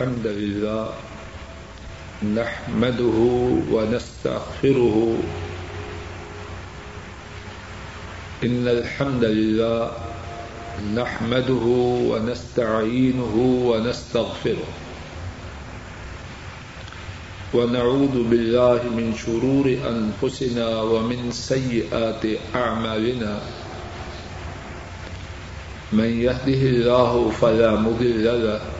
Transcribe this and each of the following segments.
الحمد لله نحمده ونستغفره. إن الحمد لله نحمده ونستعينه ونستغفره. ونعوذ بالله من شرور أنفسنا ومن سيئات أعمالنا. من يهده الله فلا مضل له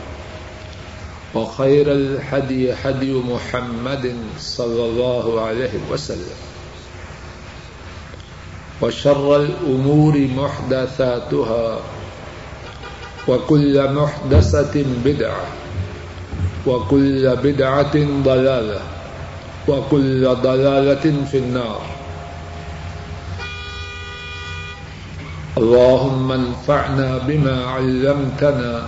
وخير الحدي حدي محمد صلى الله عليه وسلم وشر الأمور محدثاتها وكل محدثة بدعة وكل بدعة ضلالة وكل ضلالة في النار اللهم انفعنا بما علمتنا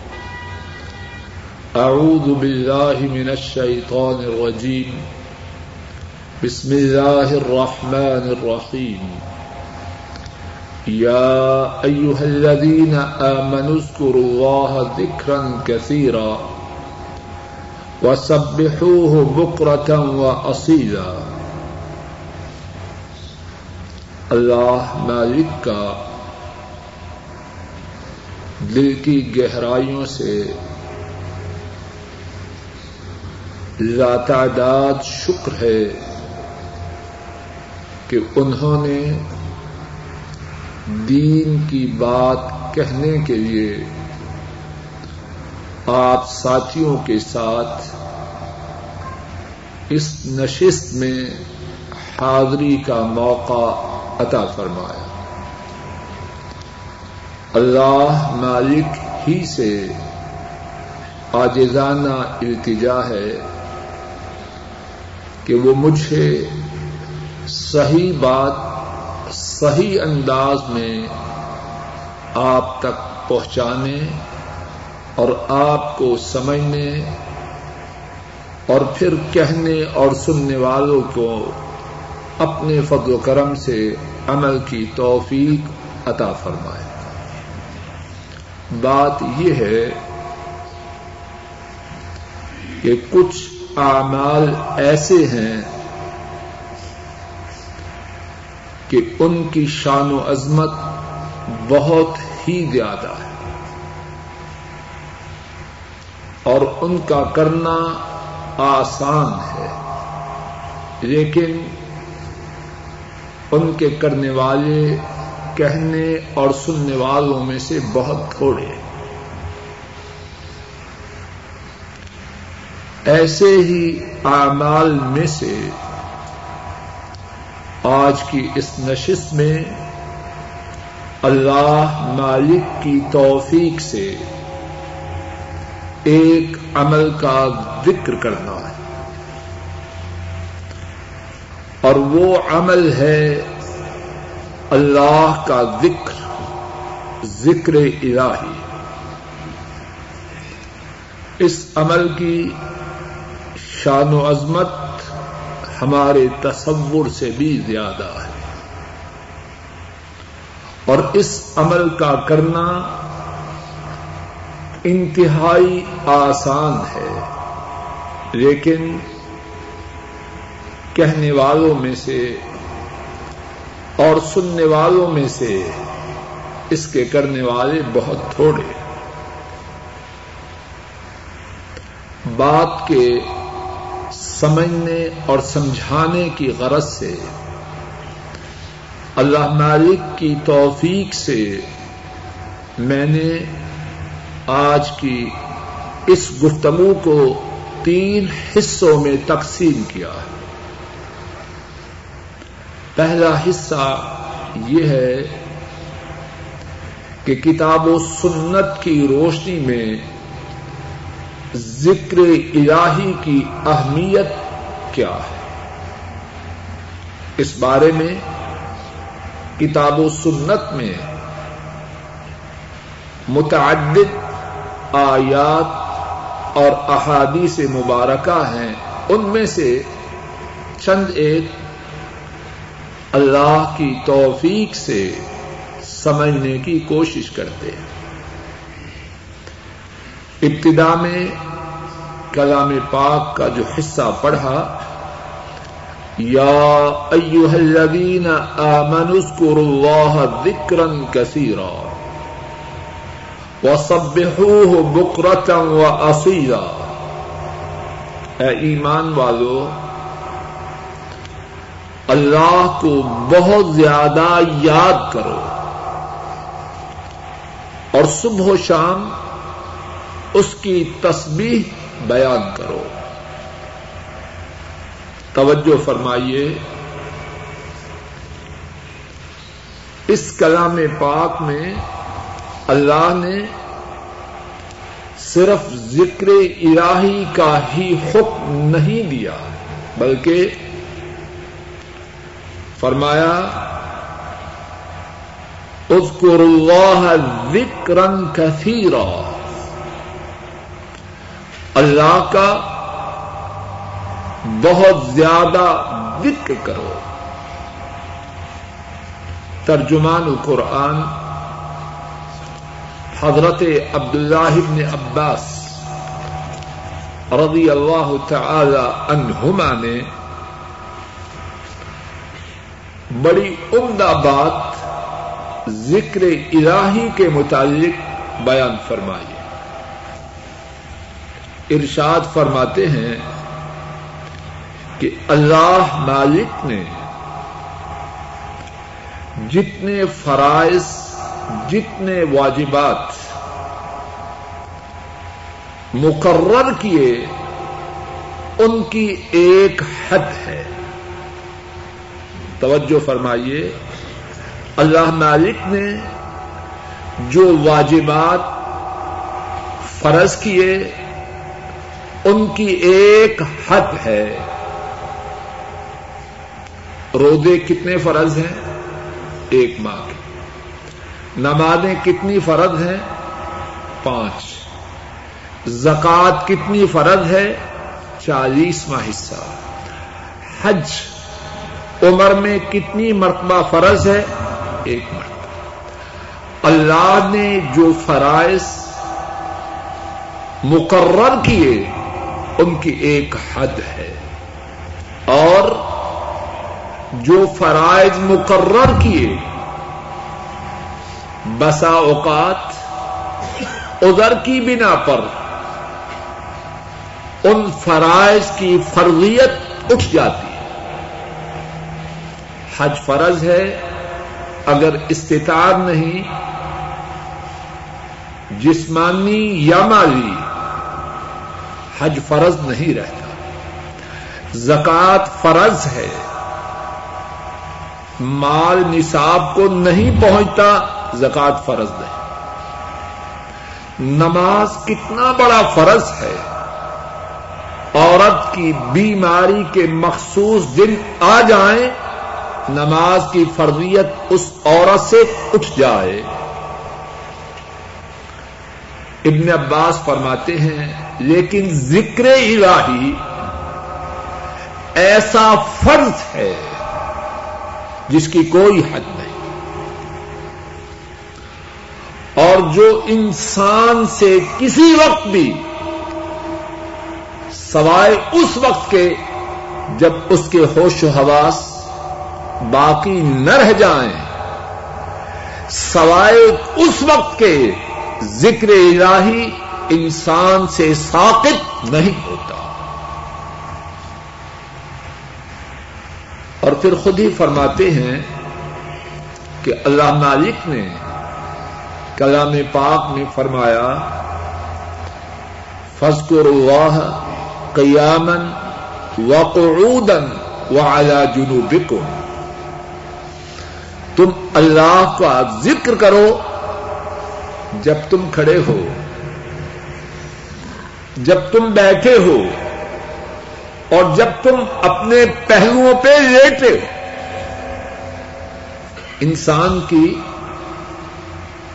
أعوذ بالله من الشيطان الرجيم. بسم الله الرحمن الرحيم. يا أيها الذين آمنوا اذكروا الله ذكرا كثيرا وسبحوه بكرة وأصيلا. اللہ مالک کا دل کی گہرائیوں سے لاتعداد شکر ہے کہ انہوں نے دین کی بات کہنے کے لیے آپ ساتھیوں کے ساتھ اس نشست میں حاضری کا موقع عطا فرمایا۔ اللہ مالک ہی سے آجزانہ التجا ہے۔ کہ وہ مجھے صحیح بات، صحیح انداز میں آپ تک پہنچانے اور آپ کو سمجھنے اور پھر کہنے اور سننے والوں کو اپنے فضل و کرم سے عمل کی توفیق عطا فرمائے۔ بات یہ ہے کہ کچھ اعمال ایسے ہیں کہ ان کی شان و عظمت بہت ہی زیادہ ہے۔ اور ان کا کرنا آسان ہے، لیکن ان کے کرنے والے کہنے اور سننے والوں میں سے بہت تھوڑے ایسے ہی اعمال میں سے آج کی اس نشست میں اللہ مالک کی توفیق سے ایک عمل کا ذکر کرنا ہے۔ اور وہ عمل ہے اللہ کا ذکر ذکر الہی۔ اس عمل کی شان و عظمت ہمارے تصور سے بھی زیادہ ہے۔ اور اس عمل کا کرنا انتہائی آسان ہے، لیکن کہنے والوں میں سے اور سننے والوں میں سے اس کے کرنے والے بہت تھوڑے۔ بات کے سمجھنے اور سمجھانے کی غرض سے۔ اللہ مالک کی توفیق سے میں نے آج کی اس گفتگو کو تین حصوں میں تقسیم کیا۔ ہے پہلا حصہ یہ ہے کہ کتاب و سنت کی روشنی میں ذکر الہی کی اہمیت کیا ہے؟ اس بارے میں کتاب و سنت میں متعدد آیات اور احادیث مبارکہ ہیں۔ ان میں سے چند ایک اللہ کی توفیق سے سمجھنے کی کوشش کرتے ہیں۔ ابتدا میں کلام پاک کا جو حصہ پڑھا، یا ایوہ الذین آمنوا اذکروا اللہ ذکرا کثیرا وصبحوه بکرتا واصیلا اے ایمان والو، اللہ کو بہت زیادہ یاد کرو اور صبح و شام اس کی تسبیح بیان کرو۔ توجہ فرمائیے۔ اس کلام پاک میں اللہ نے صرف ذکر الہی کا ہی حکم نہیں دیا، بلکہ فرمایا اذکر اللہ ذکرا کثیرا۔ اللہ کا بہت زیادہ ذکر کرو۔ ترجمان القرآن حضرت عبداللہ بن عباس رضی اللہ تعالی عنہما نے بڑی عمدہ بات ذکر الہی کے متعلق بیان فرمائی۔ ارشاد فرماتے ہیں کہ اللہ مالک نے جتنے فرائض، جتنے واجبات مقرر کیے، ان کی ایک حد ہے۔ توجہ فرمائیے، اللہ مالک نے جو واجبات فرض کیے ان کی ایک حد ہے۔ رودے کتنے فرض ہیں؟ ایک ماہ۔ کے نمازیں کتنی فرض ہیں؟ پانچ۔ زکات کتنی فرض ہے؟ چالیسواں حصہ۔ حج عمر میں کتنی مرتبہ فرض ہے؟ ایک مرتبہ۔ اللہ نے جو فرائض مقرر کیے ان کی ایک حد ہے۔ اور جو فرائض مقرر کیے، بسا اوقات ادھر کی بنا پر ان فرائض کی فرضیت اٹھ جاتی ہے۔ حج فرض ہے، اگر استطاعت نہیں، جسمانی یا مالی حج فرض نہیں رہتا۔ زکات فرض ہے۔ مال نصاب کو نہیں پہنچتا زکات فرض نہیں۔ نماز کتنا بڑا فرض ہے۔ عورت کی بیماری کے مخصوص دن آ جائیں، نماز کی فرضیت اس عورت سے اٹھ جائے۔ ابن عباس فرماتے ہیں لیکن ذکر الہی ایسا فرض ہے جس کی کوئی حد نہیں۔ اور جو انسان سے کسی وقت بھی سوائے اس وقت کے جب اس کے ہوش و حواس باقی نہ رہ جائیں، سوائے اس وقت کے ذکر الہی انسان سے ساقط نہیں ہوتا۔ اور پھر خود ہی فرماتے ہیں کہ اللہ مالک نے کلام پاک میں فرمایا فضکر اللہ قیامن وقعودن وعلى جنوبكم تم اللہ کا ذکر کرو جب تم کھڑے ہو۔ جب تم بیٹھے ہو اور جب تم اپنے پہلوؤں پہ لیٹے ہو، انسان کی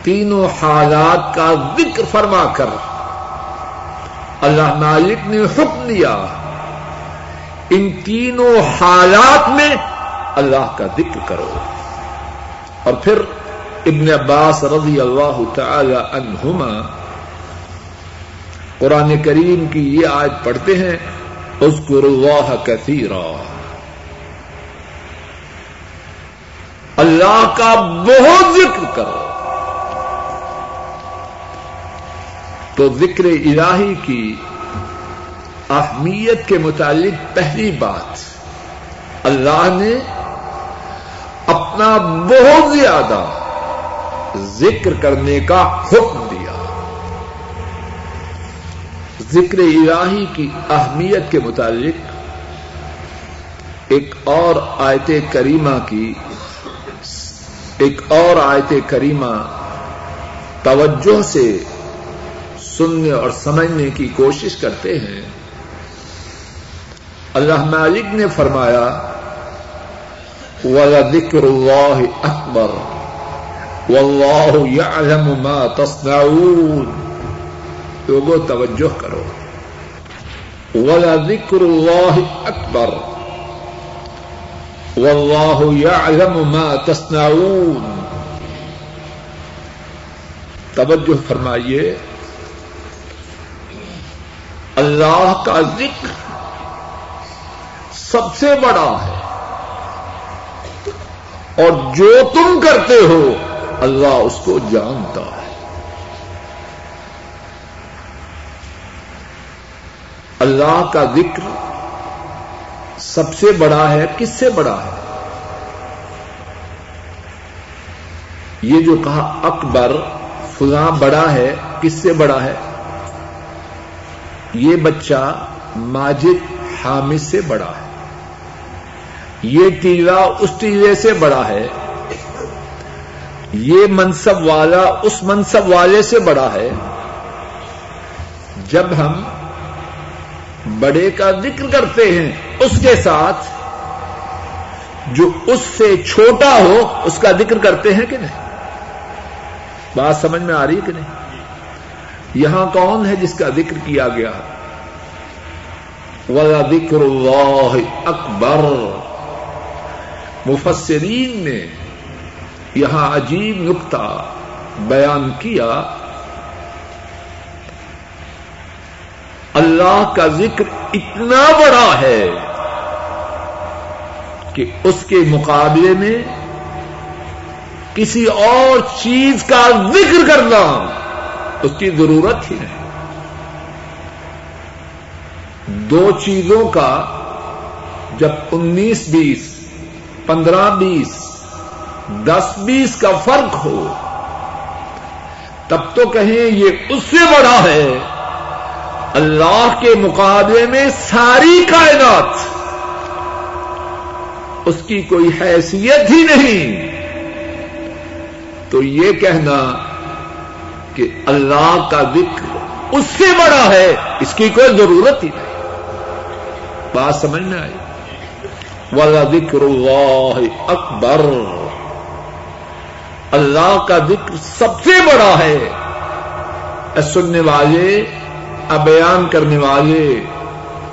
تینوں حالات کا ذکر فرما کر اللہ مالک نے حکم دیا۔ ان تینوں حالات میں اللہ کا ذکر کرو۔ اور پھر ابن عباس رضی اللہ تعالی عنہما قرآن کریم کی یہ آج پڑھتے ہیں اذکر اللہ کثیرا۔ اللہ کا بہت ذکر کرو۔ تو ذکر الہی کی اہمیت کے متعلق پہلی بات، اللہ نے اپنا بہت زیادہ ذکر کرنے کا حکم دیا ذکر الہی کی اہمیت کے متعلق ایک اور آیت کریمہ کی ایک اور آیت کریمہ توجہ سے سننے اور سمجھنے کی کوشش کرتے ہیں۔ اللہ مالک نے فرمایا ذکر اللہ اکبر واللہ یعلم ما تصنعون لوگوں توجہ کرو۔ ولا ذکر اللہ اکبر واللہ یعلم ما تصنعون۔ توجہ فرمائیے۔ اللہ کا ذکر سب سے بڑا ہے۔ اور جو تم کرتے ہو، اللہ اس کو جانتا ہے۔ اللہ کا ذکر سب سے بڑا ہے، کس سے بڑا ہے؟ یہ جو کہا اکبر، فلاں بڑا ہے، کس سے بڑا ہے؟ یہ بچہ ماجد حامد سے بڑا ہے۔ یہ ٹیلا اس ٹیلے سے بڑا ہے۔ یہ منصب والا اس منصب والے سے بڑا ہے۔ جب ہم بڑے کا ذکر کرتے ہیں، اس کے ساتھ جو اس سے چھوٹا ہو، اس کا ذکر کرتے ہیں کہ نہیں؟ بات سمجھ میں آ رہی ہے کہ نہیں؟ یہاں کون ہے جس کا ذکر کیا گیا؟ ولا ذکر اللہ اکبر مفسرین نے یہاں عجیب نقطہ بیان کیا اللہ کا ذکر اتنا بڑا ہے کہ اس کے مقابلے میں کسی اور چیز کا ذکر کرنا اس کی ضرورت ہی نہیں۔ دو چیزوں کا جب انیس بیس، پندرہ بیس، دس بیس کا فرق ہو، تب تو کہیں یہ اس سے بڑا ہے اللہ کے مقابلے میں ساری کائنات، اس کی کوئی حیثیت ہی نہیں۔ تو یہ کہنا کہ اللہ کا ذکر اس سے بڑا ہے، اس کی کوئی ضرورت ہی نہیں۔ بات سمجھ میں آئی؟ والا ذکر اللہ اکبر اللہ کا ذکر سب سے بڑا ہے۔ سننے والے بیان کرنے والے،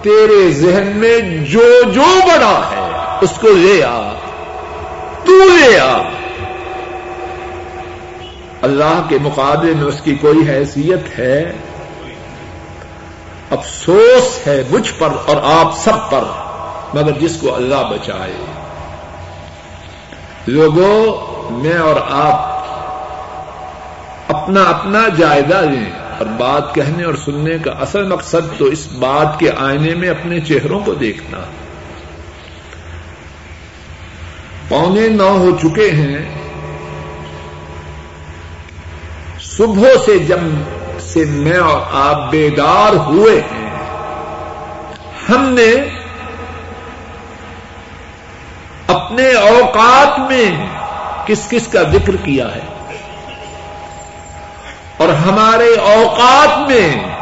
تیرے ذہن میں جو جو بڑا ہے، اس کو لے آ، تو لے آ۔ اللہ کے مقابلے میں اس کی کوئی حیثیت ہے؟ افسوس ہے مجھ پر اور آپ سب پر، مگر جس کو اللہ بچائے۔ لوگوں، میں اور آپ اپنا اپنا جائزہ لیں۔ اور بات کہنے اور سننے کا اصل مقصد تو اس بات کے آئینے میں اپنے چہروں کو دیکھنا۔ پونے نو ہو چکے ہیں۔ صبح سے جب سے میں اور آپ بیدار ہوئے ہیں، ہم نے اپنے اوقات میں کس کس کا ذکر کیا ہے؟ اور ہمارے اوقات میں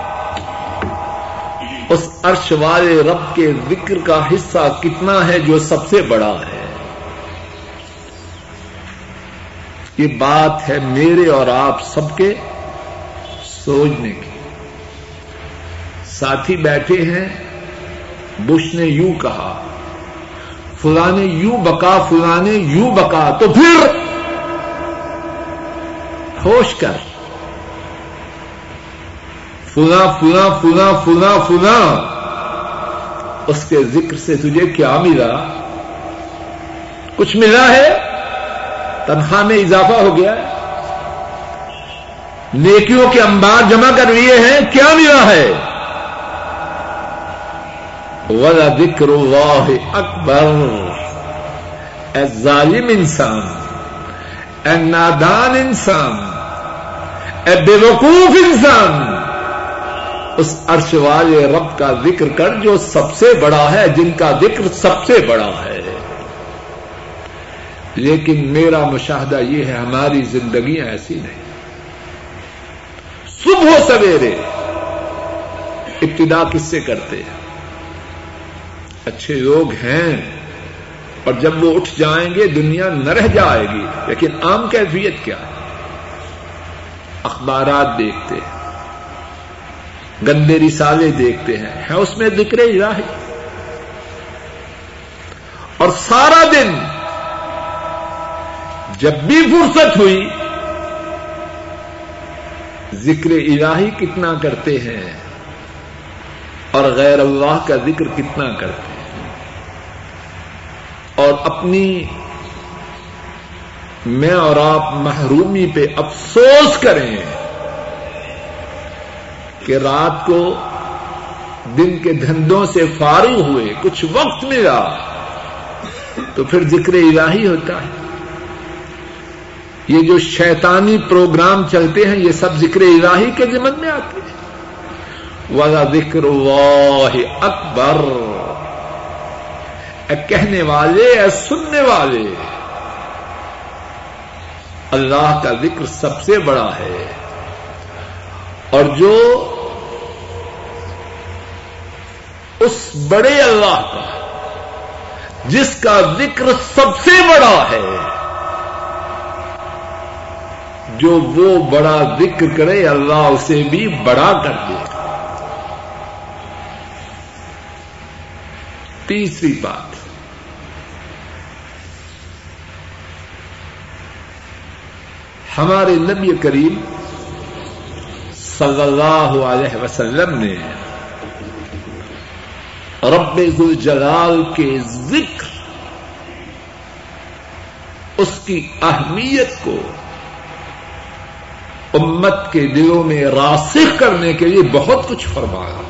اس عرش والے رب کے ذکر کا حصہ کتنا ہے جو سب سے بڑا ہے؟ یہ بات ہے میرے اور آپ سب کے سوچنے کی۔ ساتھی بیٹھے ہیں، بش نے یوں کہا فلانے یوں بکا فلانے یوں بکا، تو پھر ہوش کر۔ فنا فنا فنا فنا فنا اس کے ذکر سے تجھے کیا ملا؟ کچھ ملا ہے؟ تنخواہ میں اضافہ ہو گیا ہے۔ نیکیوں کے انبار جمع کر لیے ہیں، کیا ملا ہے؟ ولا ذکر اللہ اکبر اے ظالم انسان، اے نادان انسان، اے بے وقوف انسان۔ اس عرش والے رب کا ذکر کر جو سب سے بڑا ہے، جن کا ذکر سب سے بڑا ہے۔ لیکن میرا مشاہدہ یہ ہے، ہماری زندگیاں ایسی نہیں۔ صبح سویرے ابتدا کس سے کرتے ہیں؟ اچھے لوگ ہیں، اور جب وہ اٹھ جائیں گے، دنیا نہ رہ جائے گی۔ لیکن عام کیفیت کیا ہے؟ اخبارات دیکھتے ہیں۔ گندے رسالے دیکھتے ہیں۔ ہے اس میں ذکر الہی۔ اور سارا دن جب بھی فرصت ہوئی، ذکر الہی کتنا کرتے ہیں اور غیر اللہ کا ذکر کتنا کرتے ہیں۔ اور اپنی میں اور آپ محرومی پہ افسوس کریں۔ کہ رات کو دن کے دھندوں سے فارغ ہوئے، کچھ وقت ملا، تو پھر ذکر الہی ہوتا ہے۔ یہ جو شیطانی پروگرام چلتے ہیں، یہ سب ذکر الہی کے ذمن میں آتے ہیں۔ وزا ذکر اللہ اکبر اے کہنے والے، اے سننے والے، اللہ کا ذکر سب سے بڑا ہے۔ اور جو اس بڑے اللہ کا، جس کا ذکر سب سے بڑا ہے، جو وہ بڑا ذکر کرے، اللہ اسے بھی بڑا کر دے۔ تیسری بات، ہمارے نبی کریم صلی اللہ علیہ وسلم نے رب الجلال کے ذکر، اس کی اہمیت کو امت کے دلوں میں راسخ کرنے کے لیے بہت کچھ فرمایا۔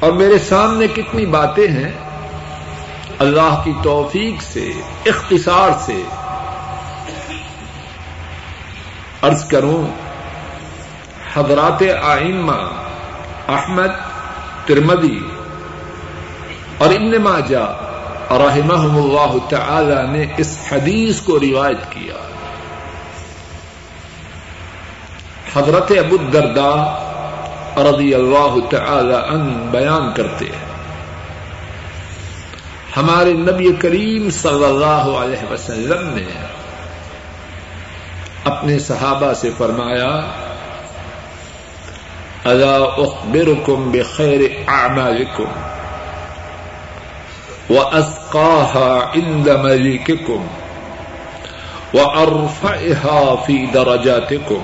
اور میرے سامنے کتنی باتیں ہیں، اللہ کی توفیق سے، اختصار سے۔ عرض کروں حضرات آئمہ احمد ترمدی اور ابن ماجہ رحمہ اللہ تعالی نے اس حدیث کو روایت کیا۔ حضرت ابو الدرداء رضی اللہ تعالی ان بیان کرتے ہیں۔ ہمارے نبی کریم صلی اللہ علیہ وسلم نے اپنے صحابہ سے فرمایا الا اخبركم بخير اعمالكم وازقاها عند مليككم وارفعها في درجاتكم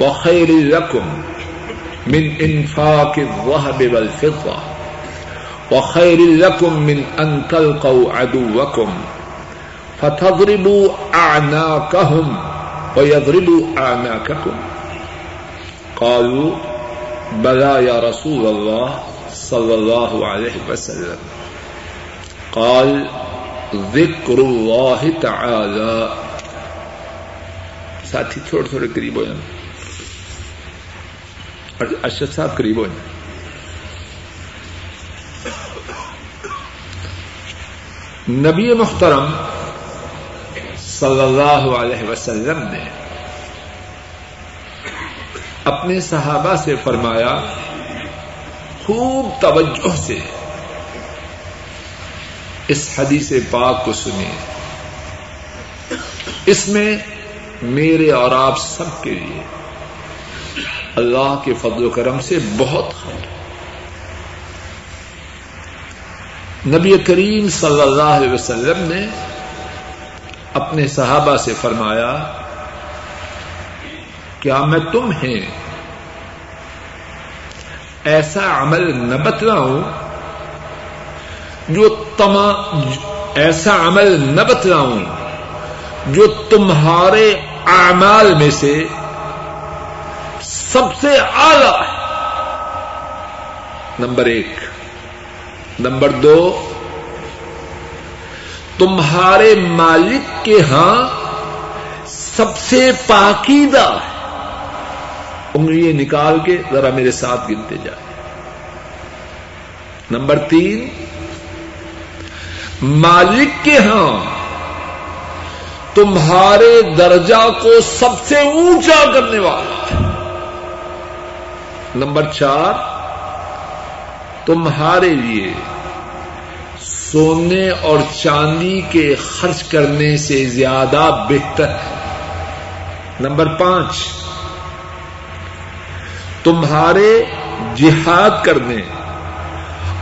وخير لكم من انفاق الذهب والفضه وخير لكم من ان تلقوا عدوكم فتضربوا اعناقهم ويضربوا اعناقكم قالوا بلا یا رسول اللہ صلی اللہ علیہ وسلم. قال ذکر اللہ تعالی ساتھی تھوڑے تھوڑے قریب ہو جانا. ارشد صاحب قریب ہو جانا. نبی محترم صلی اللہ علیہ وسلم نے اپنے صحابہ سے فرمایا، خوب توجہ سے اس حدیث پاک کو سنیے اس میں میرے اور آپ سب کے لیے اللہ کے فضل و کرم سے بہت خیر۔ نبی کریم صلی اللہ علیہ وسلم نے اپنے صحابہ سے فرمایا کیا میں تمہیں ایسا عمل نہ بتلاؤں جو تمام ایسا عمل نہ بتلاؤں جو تمہارے اعمال میں سے سب سے اعلی ہے۔ نمبر ایک۔ نمبر دو، تمہارے مالک کے ہاں سب سے پاکیدہ انگلی نکال کے ذرا میرے ساتھ گنتے جائیں نمبر تین، مالک کے ہاں تمہارے درجہ کو سب سے اونچا کرنے والا نمبر چار، تمہارے لیے سونے اور چاندی کے خرچ کرنے سے زیادہ بہتر ہے۔ نمبر پانچ تمہارے جہاد کرنے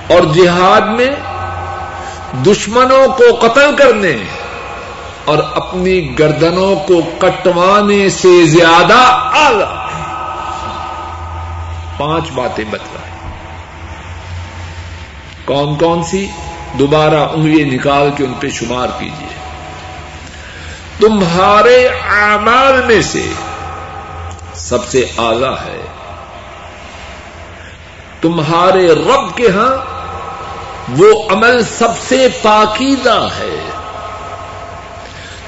اور جہاد میں دشمنوں کو قتل کرنے اور اپنی گردنوں کو کٹوانے سے زیادہ اعلی۔ پانچ باتیں بتلائیں۔ کون کون سی؟ دوبارہ انگلی نکال کے ان پہ شمار کیجیے تمہارے اعمال میں سے سب سے اعلی ہے تمہارے رب کے ہاں وہ عمل سب سے پاکیزہ ہے۔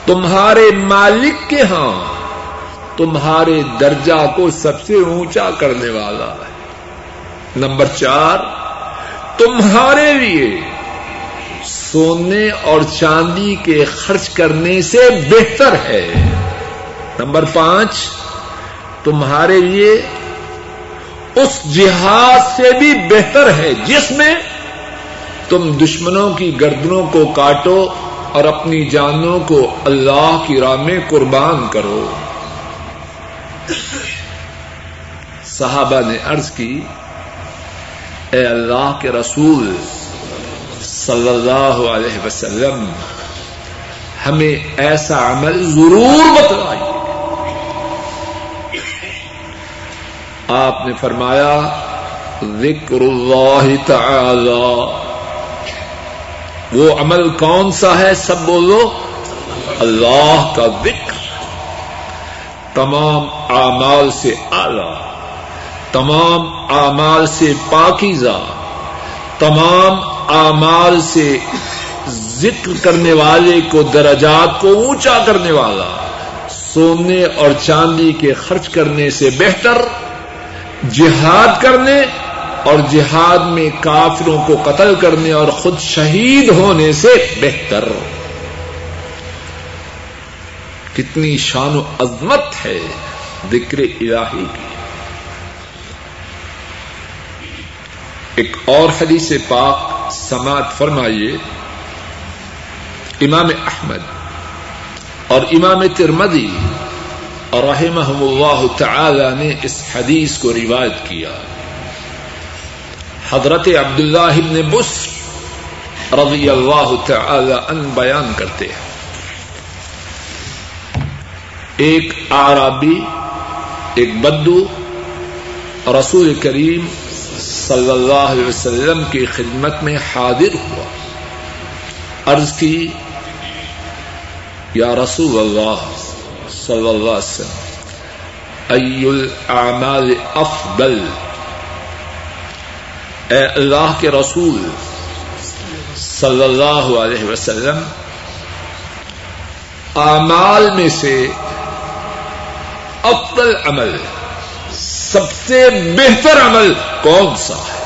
تمہارے مالک کے ہاں تمہارے درجہ کو سب سے اونچا کرنے والا ہے۔ نمبر چار، تمہارے لیے سونے اور چاندی کے خرچ کرنے سے بہتر ہے۔ نمبر پانچ، تمہارے لیے اس جہاد سے بھی بہتر ہے، جس میں تم دشمنوں کی گردنوں کو کاٹو اور اپنی جانوں کو اللہ کی راہ میں قربان کرو۔ صحابہ نے عرض کی، اے اللہ کے رسول صلی اللہ علیہ وسلم، ہمیں ایسا عمل ضرور بتلائیے۔ آپ نے فرمایا ذکر اللہ تعالی۔ وہ عمل کون سا ہے سب بولو؟ اللہ کا ذکر۔ تمام اعمال سے اعلی، تمام اعمال سے پاکیزہ، تمام اعمال سے ذکر کرنے والے کو، درجات کو اونچا کرنے والا، سونے اور چاندی کے خرچ کرنے سے بہتر۔ جہاد کرنے اور جہاد میں کافروں کو قتل کرنے اور خود شہید ہونے سے بہتر۔ کتنی شان و عظمت ہے ذکر الہی کی۔ ایک اور حدیث پاک سماعت فرمائیے۔ امام احمد اور امام ترمدی اور اللہ تعالی نے اس حدیث کو روایت کیا۔ حضرت عبداللہ ابن بس رضی اللہ تعالی ان بیان کرتے ہیں۔ ایک آرابی ایک بدو رسول کریم صلی اللہ علیہ وسلم کی خدمت میں حاضر ہوا۔ عرض کی، یا رسول اللہ صلی اللہ علیہ وسلم ای الاعمال افضل اے اللہ کے رسول صلی اللہ علیہ وسلم، اعمال میں سے افضل عمل، سب سے بہتر عمل کون سا ہے؟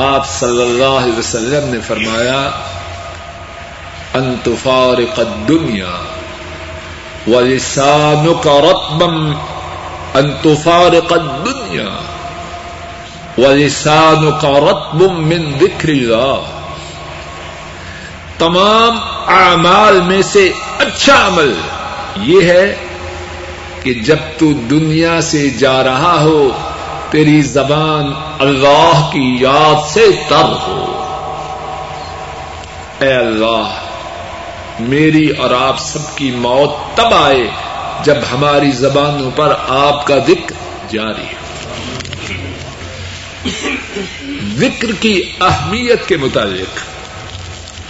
آپ صلی اللہ علیہ وسلم نے فرمایا انتفارق الدنیا ولسانك رطبا ان تفارق الدنیا ولسانك رطب من ذکر اللہ تمام اعمال میں سے اچھا عمل یہ ہے کہ جب تو دنیا سے جا رہا ہو، تیری زبان اللہ کی یاد سے تر ہو۔ اے اللہ میری اور آپ سب کی موت تب آئے جب ہماری زبانوں پر آپ کا ذکر جاری ہو۔ ذکر کی اہمیت کے متعلق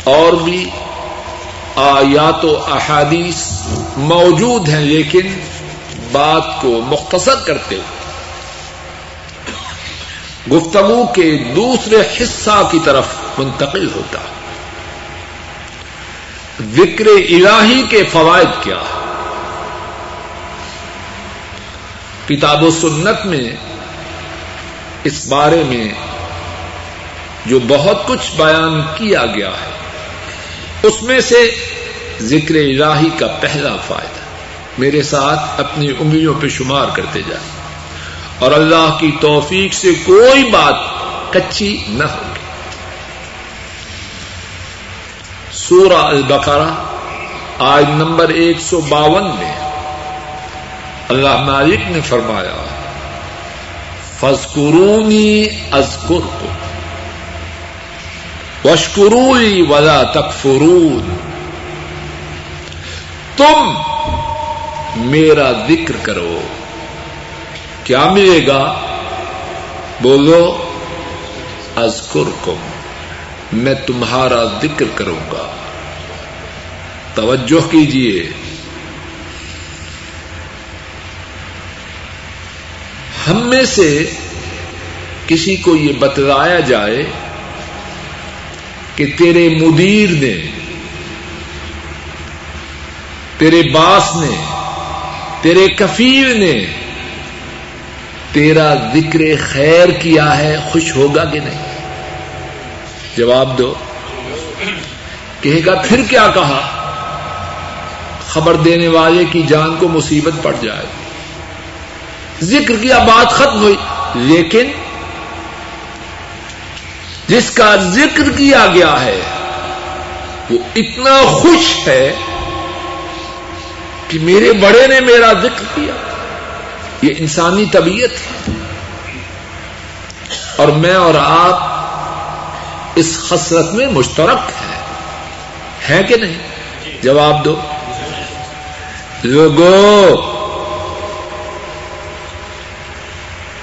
اور بھی آیات و احادیث موجود ہیں، لیکن بات کو مختصر کرتے ہوئے گفتگو کے دوسرے حصہ کی طرف منتقل ہوتا۔ ذکر الہی کے فوائد کیا ہے؟ کتاب و سنت میں اس بارے میں جو بہت کچھ بیان کیا گیا ہے، اس میں سے ذکر الہی کا پہلا فائدہ۔ میرے ساتھ اپنی انگلیوں پہ شمار کرتے جائیں۔ اور اللہ کی توفیق سے کوئی بات کچی نہ ہوگی سورہ البقرہ آج نمبر ایک سو باون میں اللہ مالک نے فرمایا فسکرونی ازکر کو وشکروئی ولا تکفرون۔ تم میرا ذکر کرو، کیا ملے گا؟ بولو ازکر کو میں تمہارا ذکر کروں گا۔ توجہ کیجیے ہم میں سے کسی کو یہ بتلایا جائے کہ تیرے مدیر نے، تیرے باس نے، تیرے کفیل نے تیرا ذکر خیر کیا ہے، خوش ہوگا کہ نہیں؟ جواب دو۔ کہے گا، پھر کیا کہا؟ خبر دینے والے کی جان کو مصیبت پڑ جائے۔ ذکر کیا بات ختم ہوئی۔ لیکن جس کا ذکر کیا گیا ہے، وہ اتنا خوش ہے کہ میرے بڑے نے میرا ذکر کیا۔ یہ انسانی طبیعت ہے۔ اور میں اور آپ اس خسرت میں مشترک ہے۔ ہے کہ نہیں؟ جواب دو۔ لوگو،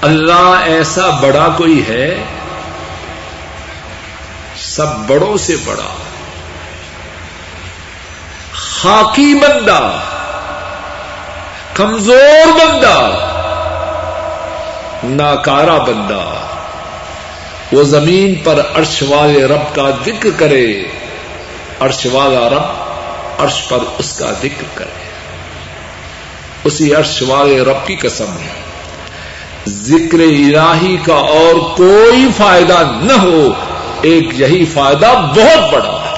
اللہ ایسا بڑا کوئی ہے، سب بڑوں سے بڑا۔ خاکی بندہ، کمزور بندہ ناکارا بندہ۔ وہ زمین پر عرش والے رب کا ذکر کرے۔ عرش والا رب عرش پر اس کا ذکر کرے۔ اسی عرش والے رب کی قسم ہے۔ ذکر الہی کا اور کوئی فائدہ نہ ہو، ایک یہی فائدہ بہت بڑا ہے۔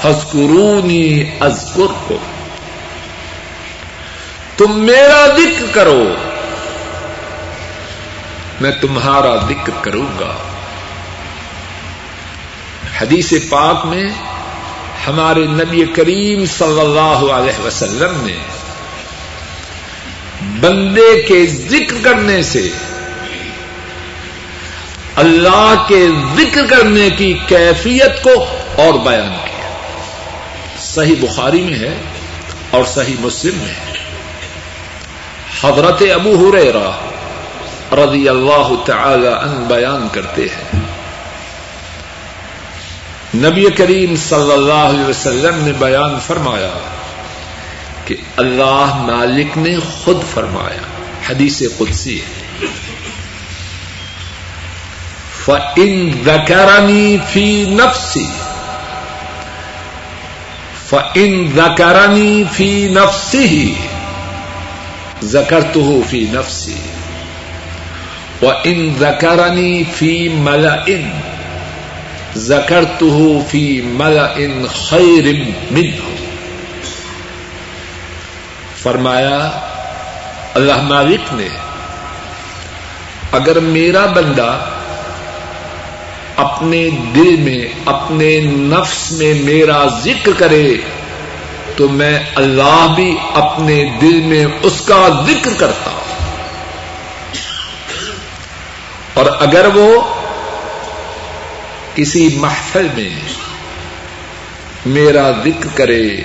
فسکرونی ازکر کو تم میرا ذکر کرو۔ میں تمہارا ذکر کروں گا۔ حدیث پاک میں ہمارے نبی کریم صلی اللہ علیہ وسلم نے بندے کے ذکر کرنے سے اللہ کے ذکر کرنے کی کیفیت کو اور بیان کیا۔ صحیح بخاری میں ہے اور صحیح مسلم میں ہے۔ حضرت ابو ہریرہ رضی اللہ تعالی ان بیان کرتے ہیں۔ نبی کریم صلی اللہ علیہ وسلم نے بیان فرمایا کہ اللہ مالک نے خود فرمایا، حدیث قدسی فَإِن ذَكَرَنِي فِي نَفْسِي فَإِن ذَكَرَنِي فِي نَفْسِهِ، ذَكَرْتُهُ فِي نَفْسِي وَإِن ذَكَرَنِي فِي مَلَئٍ ذَكَرْتُهُ فِي مَلَئٍ خَيْرٍ مِنْهُ۔ فرمایا، اللہ مالک نے، اگر میرا بندہ اپنے دل میں، اپنے نفس میں میرا ذکر کرے، تو میں اللہ بھی اپنے دل میں اس کا ذکر کرتا ہوں۔ اور اگر وہ کسی محفل میں میرا ذکر کرے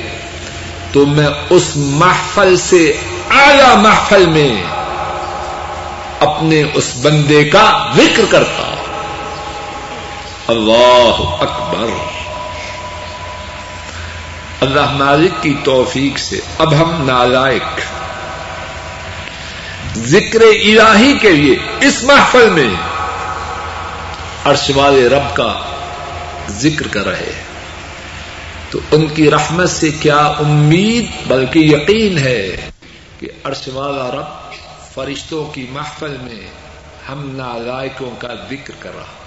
تو میں اس محفل سے اعلی محفل میں اپنے اس بندے کا ذکر کرتا اللہ اکبر۔ اللہ مالک کی توفیق سے اب ہم نالائک ذکر الہی کے لیے، اس محفل میں عرش والے رب کا ذکر کر رہے ہیں۔ تو ان کی رحمت سے کیا امید، بلکہ یقین ہے کہ عرش والا رب فرشتوں کی محفل میں ہم نالائکوں کا ذکر کر رہا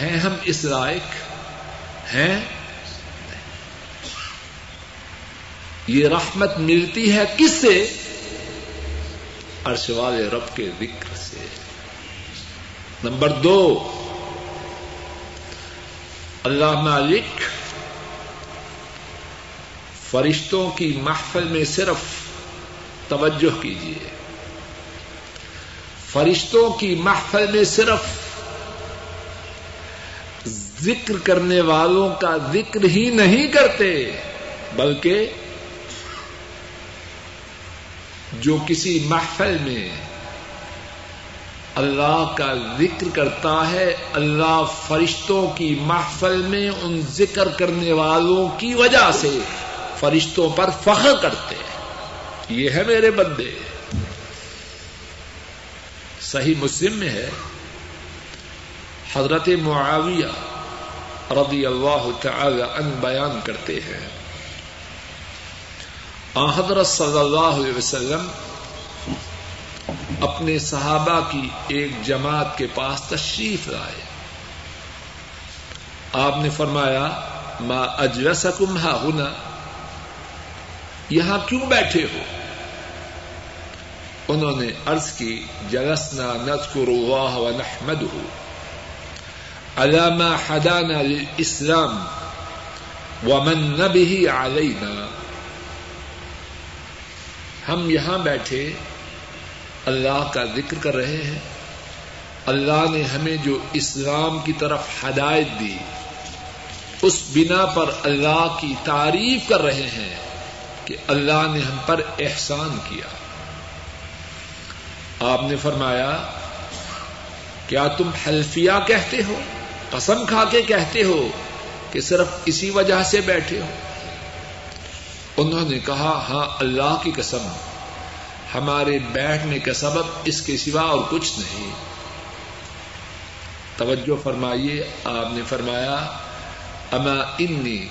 ہیں ہم اس لائق؟ ہیں؟ یہ رحمت ملتی ہے کس سے؟ عرش والے رب کے ذکر سے۔ نمبر دو، اللہ مالک فرشتوں کی محفل میں صرف توجہ کیجیے فرشتوں کی محفل میں صرف ذکر کرنے والوں کا ذکر ہی نہیں کرتے، بلکہ جو کسی محفل میں اللہ کا ذکر کرتا ہے، اللہ فرشتوں کی محفل میں ان ذکر کرنے والوں کی وجہ سے فرشتوں پر فخر کرتے ہیں۔ یہ ہے میرے بندے۔ صحیح مسلم میں ہے۔ حضرت معاویہ رضی اللہ تعالی ان بیان کرتے ہیں۔ حضرت صلی اللہ علیہ وسلم اپنے صحابہ کی ایک جماعت کے پاس تشریف لائے۔ آپ نے فرمایا، ما اجلسکم ہا ہونا یہاں کیوں بیٹھے ہو؟ انہوں نے عرض کی، جلسنا نذکر اللہ و نحمدہ علامہ حدانا للاسلام ومن نبه علینا ہم یہاں بیٹھے اللہ کا ذکر کر رہے ہیں۔ اللہ نے ہمیں جو اسلام کی طرف ہدایت دی، اس بنا پر اللہ کی تعریف کر رہے ہیں کہ اللہ نے ہم پر احسان کیا۔ آپ نے فرمایا، کیا تم حلفیہ کہتے ہو؟ قسم کھا کے کہتے ہو کہ صرف اسی وجہ سے بیٹھے ہو؟ انہوں نے کہا ہاں اللہ کی قسم ہمارے بیٹھنے کا سبب اس کے سوا اور کچھ نہیں۔ توجہ فرمائیے، آپ نے فرمایا، اما انی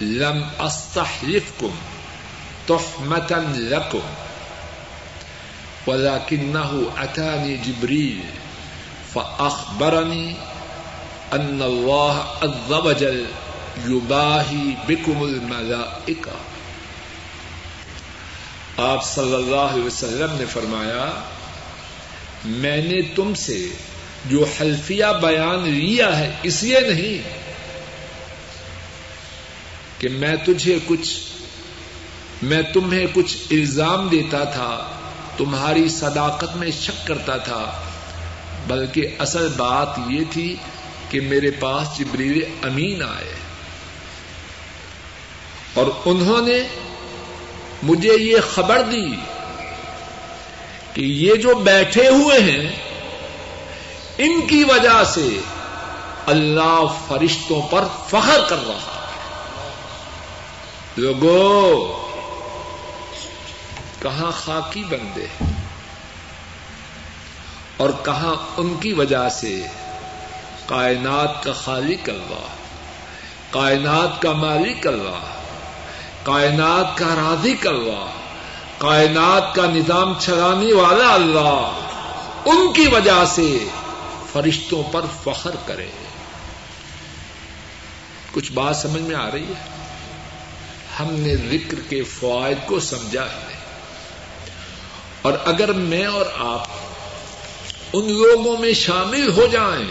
لم استحلفکم تحمتا لکم ولكنه اتاني جبريل فاخبرني ان اللہ عز وجل یباہی بکم الملائکہ۔ آپ صلی اللہ علیہ وسلم نے فرمایا، میں نے تم سے جو حلفیہ بیان لیا ہے، اس لیے نہیں کہ میں تجھے کچھ، میں تمہیں کچھ الزام دیتا تھا، تمہاری صداقت میں شک کرتا تھا، بلکہ اصل بات یہ تھی کہ میرے پاس جبریل امین آئے۔ اور انہوں نے مجھے یہ خبر دی کہ یہ جو بیٹھے ہوئے ہیں، ان کی وجہ سے اللہ فرشتوں پر فخر کر رہا ہے۔ لوگو، کہاں خاکی بندے اور کہاں ان کی وجہ سے کائنات کا خالق اللہ، کائنات کا مالک اللہ۔ کائنات کا رازق اللہ، کائنات کا نظام چلانے والا اللہ۔ ان کی وجہ سے فرشتوں پر فخر کرے کچھ بات سمجھ میں آ رہی ہے؟ ہم نے ذکر کے فوائد کو سمجھا ہے۔ اور اگر میں اور آپ ان لوگوں میں شامل ہو جائیں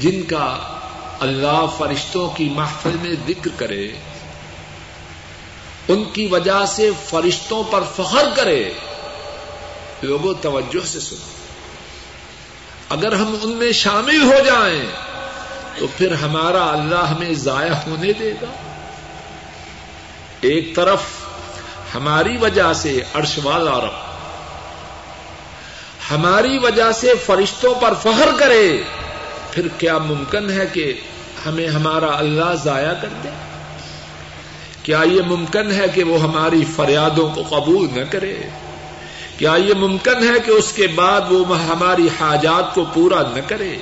جن کا اللہ فرشتوں کی محفل میں ذکر کرے، ان کی وجہ سے فرشتوں پر فخر کرے۔ لوگوں توجہ سے سنو۔ اگر ہم ان میں شامل ہو جائیں، تو پھر ہمارا اللہ ہمیں ضائع ہونے دے گا۔ ایک طرف ہماری وجہ سے عرش والا رب، ہماری وجہ سے فرشتوں پر فخر کرے۔ پھر کیا ممکن ہے کہ ہمیں ہمارا اللہ ضائع کر دے؟ کیا یہ ممکن ہے کہ وہ ہماری فریادوں کو قبول نہ کرے؟ کیا یہ ممکن ہے کہ اس کے بعد وہ ہماری حاجات کو پورا نہ کرے؟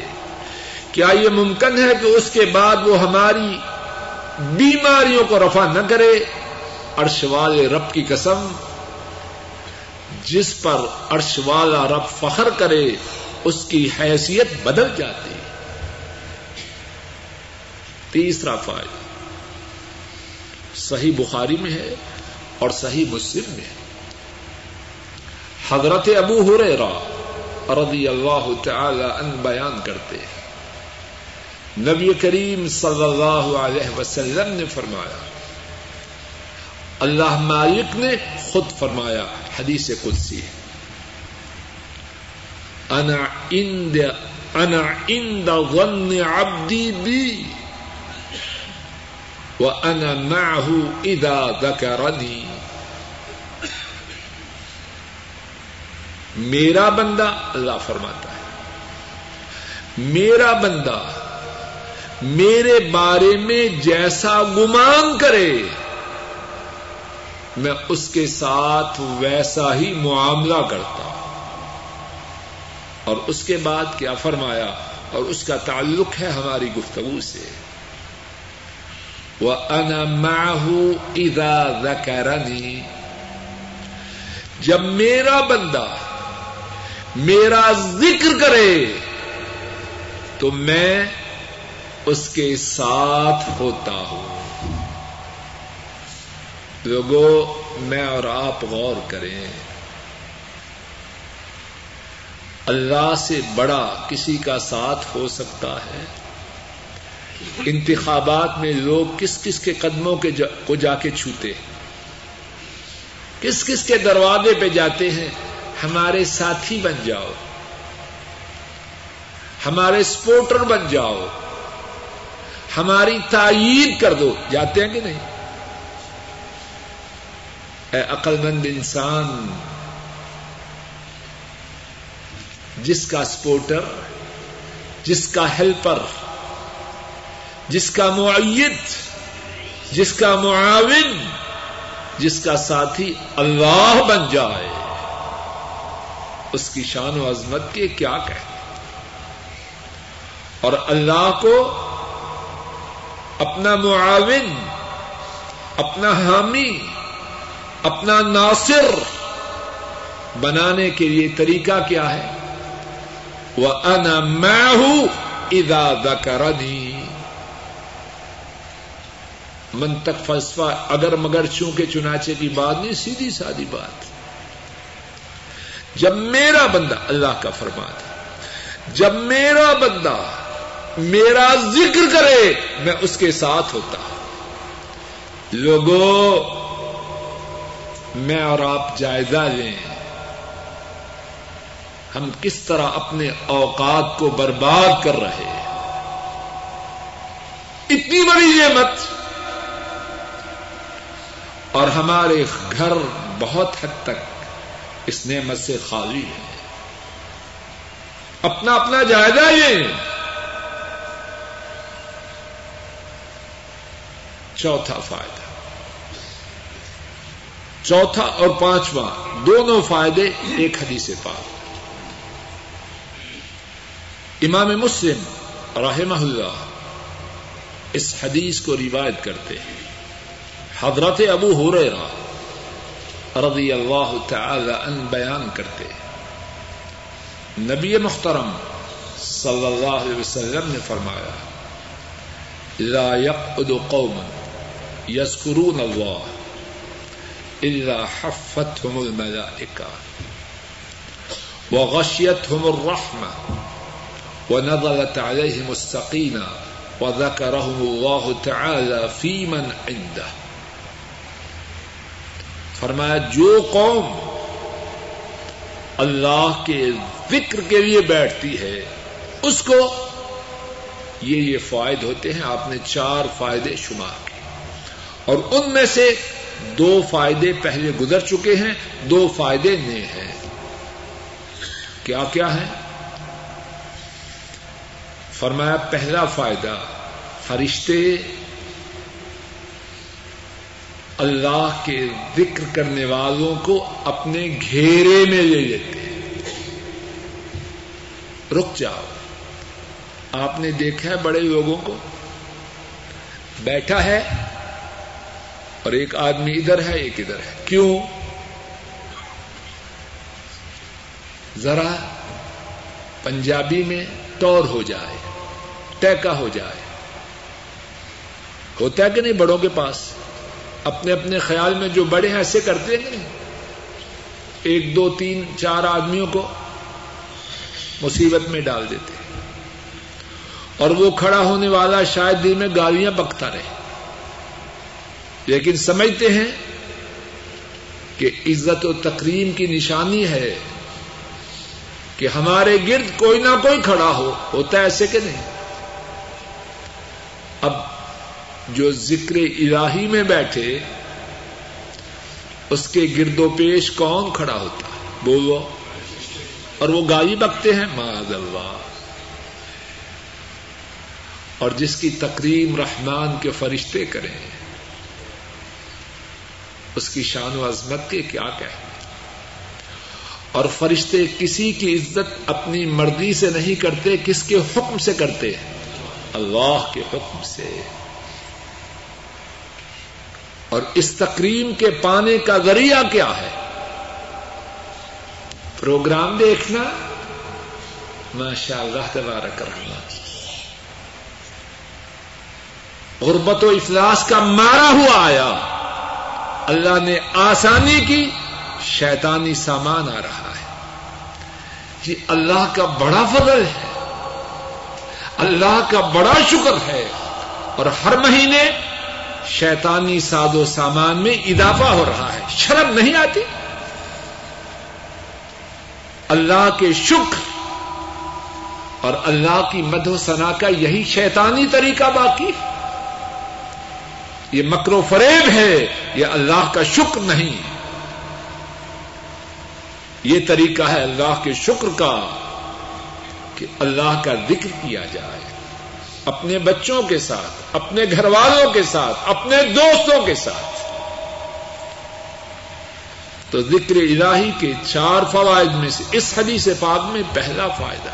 کیا یہ ممکن ہے کہ اس کے بعد وہ ہماری بیماریوں کو رفع نہ کرے؟ عرش والے رب کی قسم، جس پر عرش والا رب فخر کرے، اس کی حیثیت بدل جاتی۔ تیسرا فائدہ صحیح بخاری میں ہے اور صحیح مسلم میں ہے۔ حضرت ابو ہریرا رضی اللہ تعالی ان بیان کرتے ہیں۔ نبی کریم صلی اللہ علیہ وسلم نے فرمایا، اللہ مالک نے خود فرمایا، حدیث قدسی انا اند انا اند ظن عبدی بی۔ وَأَنَا مَعْهُ إِذَا ذَكَرَنِي۔ میرا بندہ اللہ فرماتا ہے۔ میرا بندہ میرے بارے میں جیسا گمان کرے، میں اس کے ساتھ ویسا ہی معاملہ کرتا اور اس کے بعد کیا فرمایا؟ اور اس کا تعلق ہے ہماری گفتگو سے۔ وَأَنَا مَعَهُ إِذَا ذَكَرَنِي۔ جب میرا بندہ میرا ذکر کرے تو میں اس کے ساتھ ہوتا ہوں۔ لوگوں میں اور آپ غور کریں۔ اللہ سے بڑا کسی کا ساتھ ہو سکتا ہے؟ انتخابات میں لوگ کس کس کے قدموں کے جا کو جا کے چھوتے کس کس کے دروازے پہ جاتے ہیں؟ ہمارے ساتھی بن جاؤ۔ ہمارے سپورٹر بن جاؤ۔ ہماری تائید کر دو۔ جاتے ہیں کہ نہیں؟ اے عقل مند انسان، جس کا سپورٹر، جس کا ہیلپر جس کا معیت جس کا معاون، جس کا ساتھی اللہ بن جائے۔ اس کی شان و عظمت کے کیا کہ اور اللہ کو اپنا معاون، اپنا حامی، اپنا ناصر بنانے کے لیے طریقہ کیا ہے؟ وہ ان میں ہوں ادا دکرنی منتق فلسفہ، اگر مگر چونکہ چنانچے کی بات نہیں، سیدھی سادی بات۔ جب میرا بندہ، اللہ کا فرما جب میرا بندہ میرا ذکر کرے، میں اس کے ساتھ ہوتا۔ لوگوں میں اور آپ جائزہ لیں۔ ہم کس طرح اپنے اوقات کو برباد کر رہے اتنی بڑی نعمت۔ اور ہمارے گھر بہت حد تک اس نعمت سے خالی ہے۔ اپنا اپنا جائزہ یہ چوتھا فائدہ۔ چوتھا اور پانچواں، دونوں فائدے ایک حدیث پاک۔ امام مسلم رحمہ اللہ اس حدیث کو روایت کرتے ہیں۔ حضرت ابو ہو رضی اللہ تعالی ان بیان کرتے نبی محترم صلی اللہ علیہ وسلم نے فرمایا، لا يقعد قوم يذكرون الله الا حفتهم الملائكه وغشيتهم الرحمه ونزلت عليهم السقينه وذكرهم الله تعالى في من عنده۔ فرمایا، جو قوم اللہ کے ذکر کے لیے بیٹھتی ہے، اس کو یہ یہ فائد ہوتے ہیں، آپ نے چار فائدے شمار کیے۔ اور ان میں سے دو فائدے پہلے گزر چکے ہیں، دو فائدے نئے ہیں۔ کیا کیا ہے فرمایا، پہلا فائدہ، فرشتے اللہ کے ذکر کرنے والوں کو اپنے گھیرے میں لے لیتے ہیں۔ رک جاؤ۔ آپ نے دیکھا ہے بڑے لوگوں کو؟ بیٹھا ہے اور ایک آدمی ادھر ہے، ایک ادھر ہے۔ کیوں؟ ذرا پنجابی میں ٹور ہو جائے ٹیکا ہو جائے۔ ہوتا ہے کہ نہیں بڑوں کے پاس؟ اپنے اپنے خیال میں جو بڑے ہیں، ایسے کرتے ہیں ایک، دو، تین، چار آدمیوں کو مصیبت میں ڈال دیتے۔ ہیں اور وہ کھڑا ہونے والا شاید دل میں گالیاں بکتا رہے۔ لیکن سمجھتے ہیں کہ عزت و تقریم کی نشانی ہے کہ ہمارے گرد کوئی نہ کوئی کھڑا ہو، ہوتا ہے ایسے کہ نہیں۔ اب جو ذکر الہی میں بیٹھے، اس کے گرد و پیش کون کھڑا ہوتا؟ ہے بولو اور وہ گالی بکتے ہیں؟ معذ اللہ اور جس کی تقریم رحمان کے فرشتے کریں، اس کی شان و عظمت کے کیا کہیں؟ اور فرشتے کسی کی عزت اپنی مرضی سے نہیں کرتے، کس کے حکم سے کرتے؟ اللہ کے حکم سے۔ اور اس تقریم کے پانے کا ذریعہ کیا ہے؟ پروگرام دیکھنا۔ ماشاء اللہ تبارک رہنا غربت و افلاس کا مارا ہوا آیا۔ اللہ نے آسانی کی، شیطانی سامان آ رہا ہے۔ یہ اللہ کا بڑا فضل ہے۔ اللہ کا بڑا شکر ہے۔ اور ہر مہینے شیطانی ساد و سامان میں اضافہ ہو رہا ہے۔ شرم نہیں آتی؟ اللہ کے شکر اور اللہ کی مد و سنا کا یہی شیطانی طریقہ باقی۔ یہ مکر و فریب ہے، یہ اللہ کا شکر نہیں۔ یہ طریقہ ہے اللہ کے شکر کا کہ اللہ کا ذکر کیا جائے۔ اپنے بچوں کے ساتھ، اپنے گھر والوں کے ساتھ، اپنے دوستوں کے ساتھ۔ تو ذکر الہی کے چار فوائد میں سے اس حدیث پاک میں پہلا فائدہ۔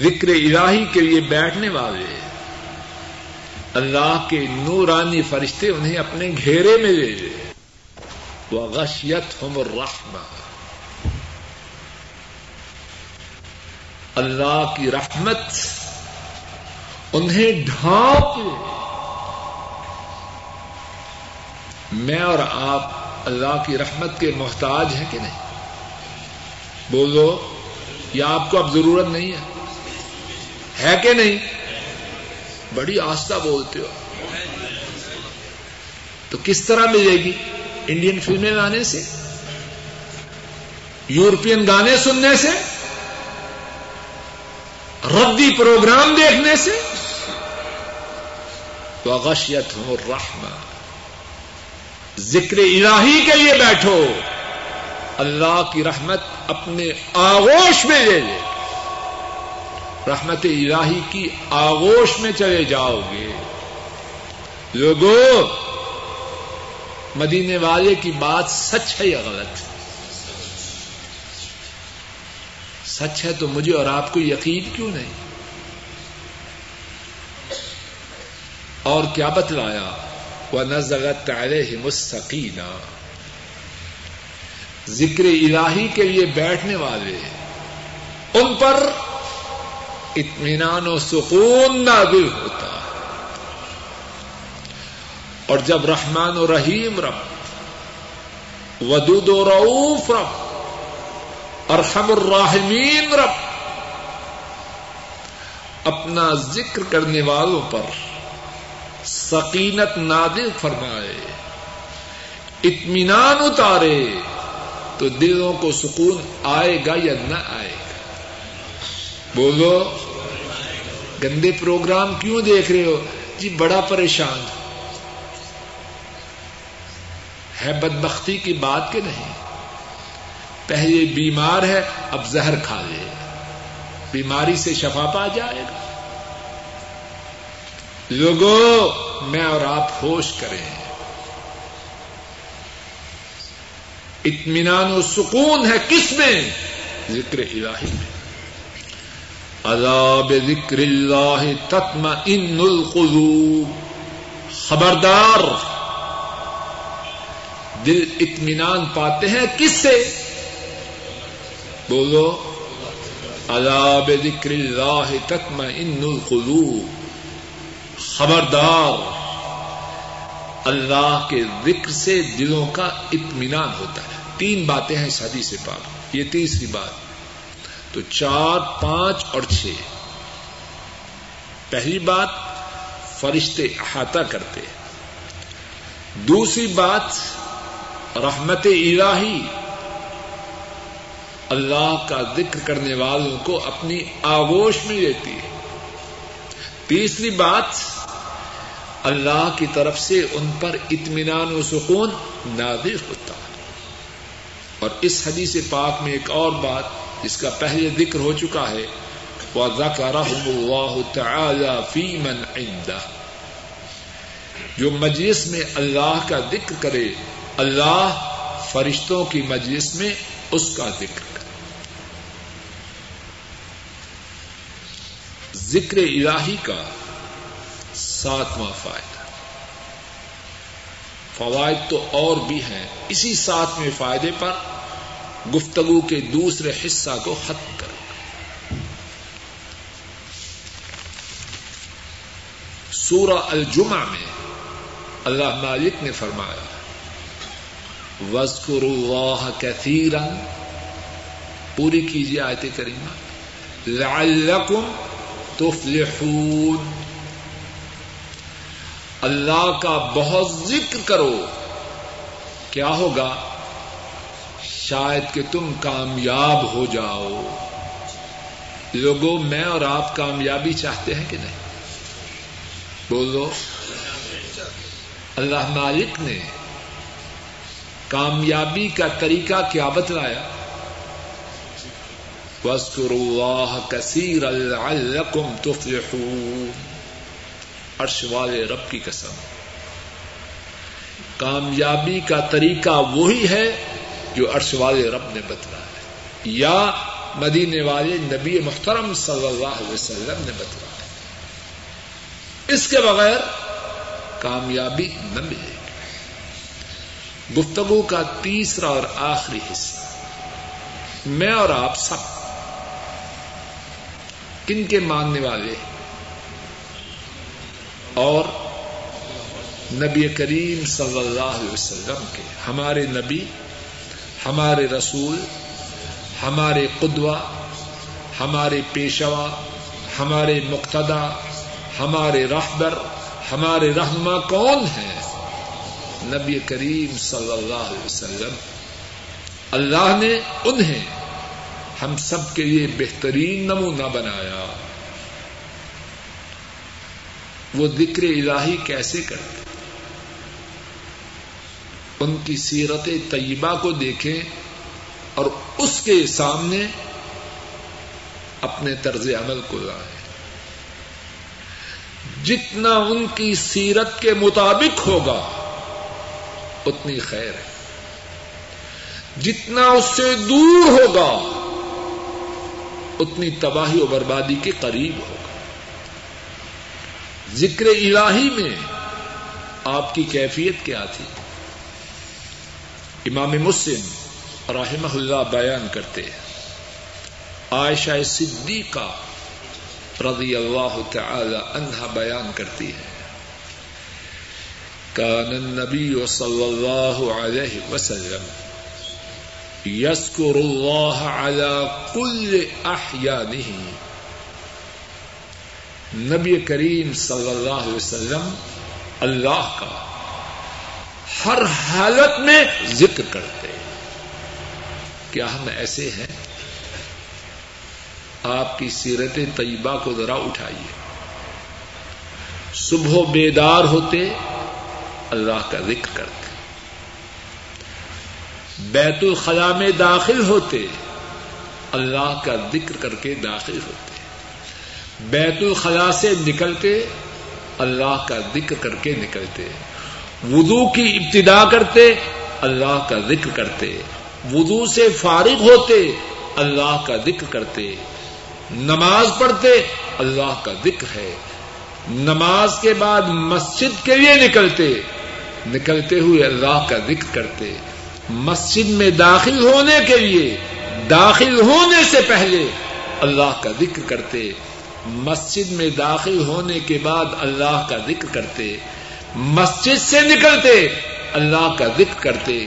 ذکر الہی کے لیے بیٹھنے والے اللہ کے نورانی فرشتے انہیں اپنے گھیرے میں لے لے۔ وہ غشیت ہم الرحمہ اللہ کی رحمت انہیں ڈھانپ میں اور آپ اللہ کی رحمت کے محتاج ہیں کہ نہیں؟ بولو یا آپ کو اب ضرورت نہیں ہے۔ ہے کہ نہیں؟ بڑی آستہ بولتے ہو۔ تو کس طرح ملے گی؟ انڈین فلمیں لانے سے؟ یورپین گانے سننے سے؟ ردی پروگرام دیکھنے سے تو اغشیت ہو رحم ذکر الہی کے لیے بیٹھو۔ اللہ کی رحمت اپنے آغوش میں لے لے۔ رحمت الہی کی آغوش میں چلے جاؤ گے۔ لوگوں مدینے والے کی بات سچ ہے یا غلط؟ سچ ہے تو مجھے اور آپ کو یقین کیوں نہیں؟ اور کیا بتلایا؟ وہ نزغت علیہ مستقینہ ذکر الہی کے لیے بیٹھنے والے، ان پر اطمینان و سکون نادل ہوتا ہے۔ اور جب رحمان و رحیم رب، ودود و رعوف رب ارحم الراحمین، رب۔ اپنا ذکر کرنے والوں پر سکینت نادل فرمائے، اطمینان اتارے تو دلوں کو سکون آئے گا یا نہ آئے گا۔ بولو، گندے پروگرام کیوں دیکھ رہے ہو؟ جی بڑا پریشان۔ ہے بدبختی کی بات کہ نہیں؟ پہلے بیمار ہے، اب زہر کھا لے۔ بیماری سے شفا پا جائے گا۔ لوگوں میں اور آپ ہوش کریں۔ اطمینان و سکون ہے کس میں؟ ذکر الہی میں۔ عذاب ذکر اللہ تتم ان القلوب۔ خبردار۔ دل اطمینان پاتے ہیں کس سے؟ بولو عذاب ذکر اللہ تتم ان القلوب خبردار، اللہ کے ذکر سے دلوں کا اطمینان ہوتا ہے۔ تین باتیں ہیں شادی سے پاک، یہ تیسری بات۔ تو چار، پانچ اور چھ۔ پہلی بات، فرشتے احاطہ کرتے۔ دوسری بات، رحمت الہی۔ اللہ کا ذکر کرنے والوں کو اپنی آگوش میں لیتی ہے۔ تیسری بات، اللہ کی طرف سے ان پر اطمینان و سکون نادر ہوتا ہے۔ اور اس حدیث پاک میں ایک اور بات، جس کا پہلے ذکر ہو چکا ہے وہ اللہ تعالی فی من عندہ جو مجلس میں اللہ کا ذکر کرے، اللہ فرشتوں کی مجلس میں اس کا ذکر کرے ذکر الہی کا ساتواں فائدہ۔ فوائد تو اور بھی ہیں۔ اسی ساتویں فائدے پر گفتگو کے دوسرے حصہ کو ختم کرو۔ سورہ الجمہ میں اللہ مالک نے فرمایا وزقر اللہ کثیرا پوری کیجیے آیت کریمہ۔ لعلکم تفلحون۔ اللہ کا بہت ذکر کرو۔ کیا ہوگا؟ شاید کہ تم کامیاب ہو جاؤ۔ لوگوں، میں اور آپ کامیابی چاہتے ہیں کہ نہیں؟ بولو۔ اللہ مالک نے کامیابی کا طریقہ کیا بتلایا؟ وسکر اللہ کثیر الکم تفلحون۔ عرش والے رب کی قسم۔ کامیابی کا طریقہ وہی ہے جو عرش والے رب نے بتلا ہے۔ یا مدینے والے نبی محترم صلی اللہ علیہ وسلم نے بتلا ہے۔ اس کے بغیر کامیابی نہ ملے گی۔ گفتگو کا تیسرا اور آخری حصہ۔ میں اور آپ سب کن کے ماننے والے اور نبی کریم صلی اللہ علیہ وسلم کے ہمارے نبی، ہمارے رسول، ہمارے قدوہ، ہمارے پیشوا، ہمارے مقتدا ہمارے رہبر، ہمارے رہنما کون ہیں؟ نبی کریم صلی اللہ علیہ وسلم۔ اللہ نے انہیں ہم سب کے لیے بہترین نمونہ بنایا۔ وہ ذکر الہی کیسے کرتے؟ ان کی سیرت طیبہ کو دیکھیں اور اس کے سامنے اپنے طرز عمل کو لائیں۔ جتنا ان کی سیرت کے مطابق ہوگا، اتنی خیر ہے۔ جتنا اس سے دور ہوگا اتنی تباہی و بربادی کے قریب ہوگا ذکر الہی میں آپ کی کیفیت کیا تھی؟ امام مسلم رحمہ اللہ بیان کرتے ہیں۔ عائشہ صدیقہ رضی اللہ تعالی عنہا بیان کرتی ہے۔ کان النبی صلی اللہ علیہ وسلم یسکر اللہ علی کل احیانہ نبی کریم صلی اللہ علیہ وسلم اللہ کا ہر حالت میں ذکر کرتے کیا ہم ایسے ہیں؟ آپ کی سیرت طیبہ کو ذرا اٹھائیے۔ صبح بیدار ہوتے اللہ کا ذکر کرتے بیت الخلا میں داخل ہوتے، اللہ کا ذکر کر کے داخل ہوتے۔ بیت الخلا سے نکلتے، اللہ کا ذکر کر کے نکلتے۔ وضو کی ابتدا کرتے، اللہ کا ذکر کرتے۔ وضو سے فارغ ہوتے، اللہ کا ذکر کرتے۔ نماز پڑھتے، اللہ کا ذکر ہے۔ نماز کے بعد مسجد کے لیے نکلتے نکلتے ہوئے اللہ کا ذکر کرتے۔ مسجد میں داخل ہونے کے لیے، داخل ہونے سے پہلے اللہ کا ذکر کرتے، مسجد میں داخل ہونے کے بعد اللہ کا ذکر کرتے، مسجد سے نکلتے، اللہ کا ذکر کرتے،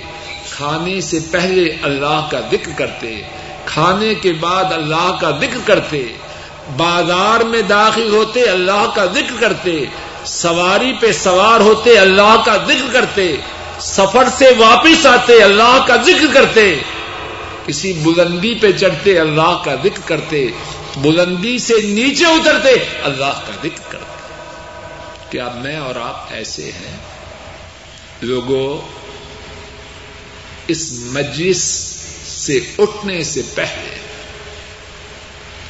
کھانے سے پہلے اللہ کا ذکر کرتے، کھانے کے بعد اللہ کا ذکر کرتے، بازار میں داخل ہوتے، اللہ کا ذکر کرتے، سواری پہ سوار ہوتے، اللہ کا ذکر کرتے سفر سے واپس آتے، اللہ کا ذکر کرتے، کسی بلندی پہ چڑھتے، اللہ کا ذکر کرتے، بلندی سے نیچے اترتے، اللہ کا ذکر کرتے۔ کیا میں اور آپ ایسے ہیں؟ لوگوں، اس مجلس سے اٹھنے سے پہلے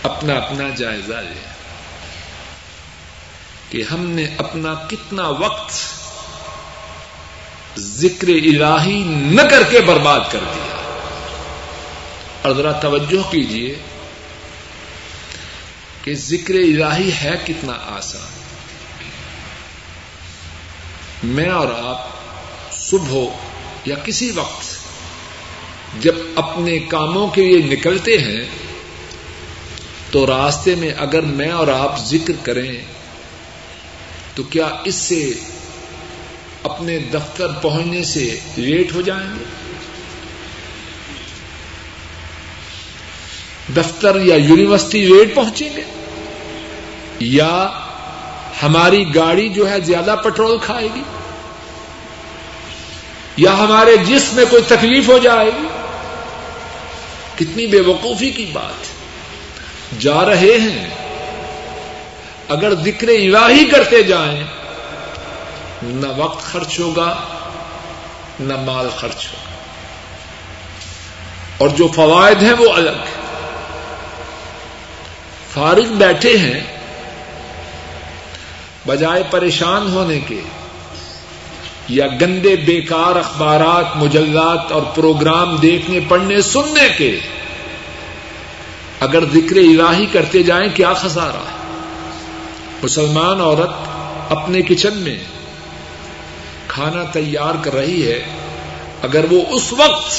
اپنا اپنا جائزہ لیں۔ کہ ہم نے اپنا کتنا وقت ذکر الہی نہ کر کے برباد کر دیا۔ اور ذرا توجہ کیجیے کہ ذکر الہی ہے کتنا آسان۔ میں اور آپ صبح یا کسی وقت جب اپنے کاموں کے لیے نکلتے ہیں، تو راستے میں اگر میں اور آپ ذکر کریں، تو کیا اس سے اپنے دفتر پہنچنے سے لیٹ ہو جائیں گے؟ دفتر یا یونیورسٹی لیٹ پہنچیں گے؟ یا ہماری گاڑی جو ہے زیادہ پیٹرول کھائے گی؟ یا ہمارے جسم میں کوئی تکلیف ہو جائے گی؟ کتنی بے وقوفی کی بات جا رہے ہیں، اگر ذکر الہی کرتے جائیں نہ وقت خرچ ہوگا، نہ مال خرچ ہوگا۔ اور جو فوائد ہیں وہ الگ فارغ بیٹھے ہیں بجائے پریشان ہونے کے، یا گندے بیکار اخبارات، مجلات اور پروگرام دیکھنے، پڑھنے، سننے کے۔ اگر ذکر الہی کرتے جائیں، کیا خسارہ ہے؟ مسلمان عورت اپنے کچن میں کھانا تیار کر رہی ہے، اگر وہ اس وقت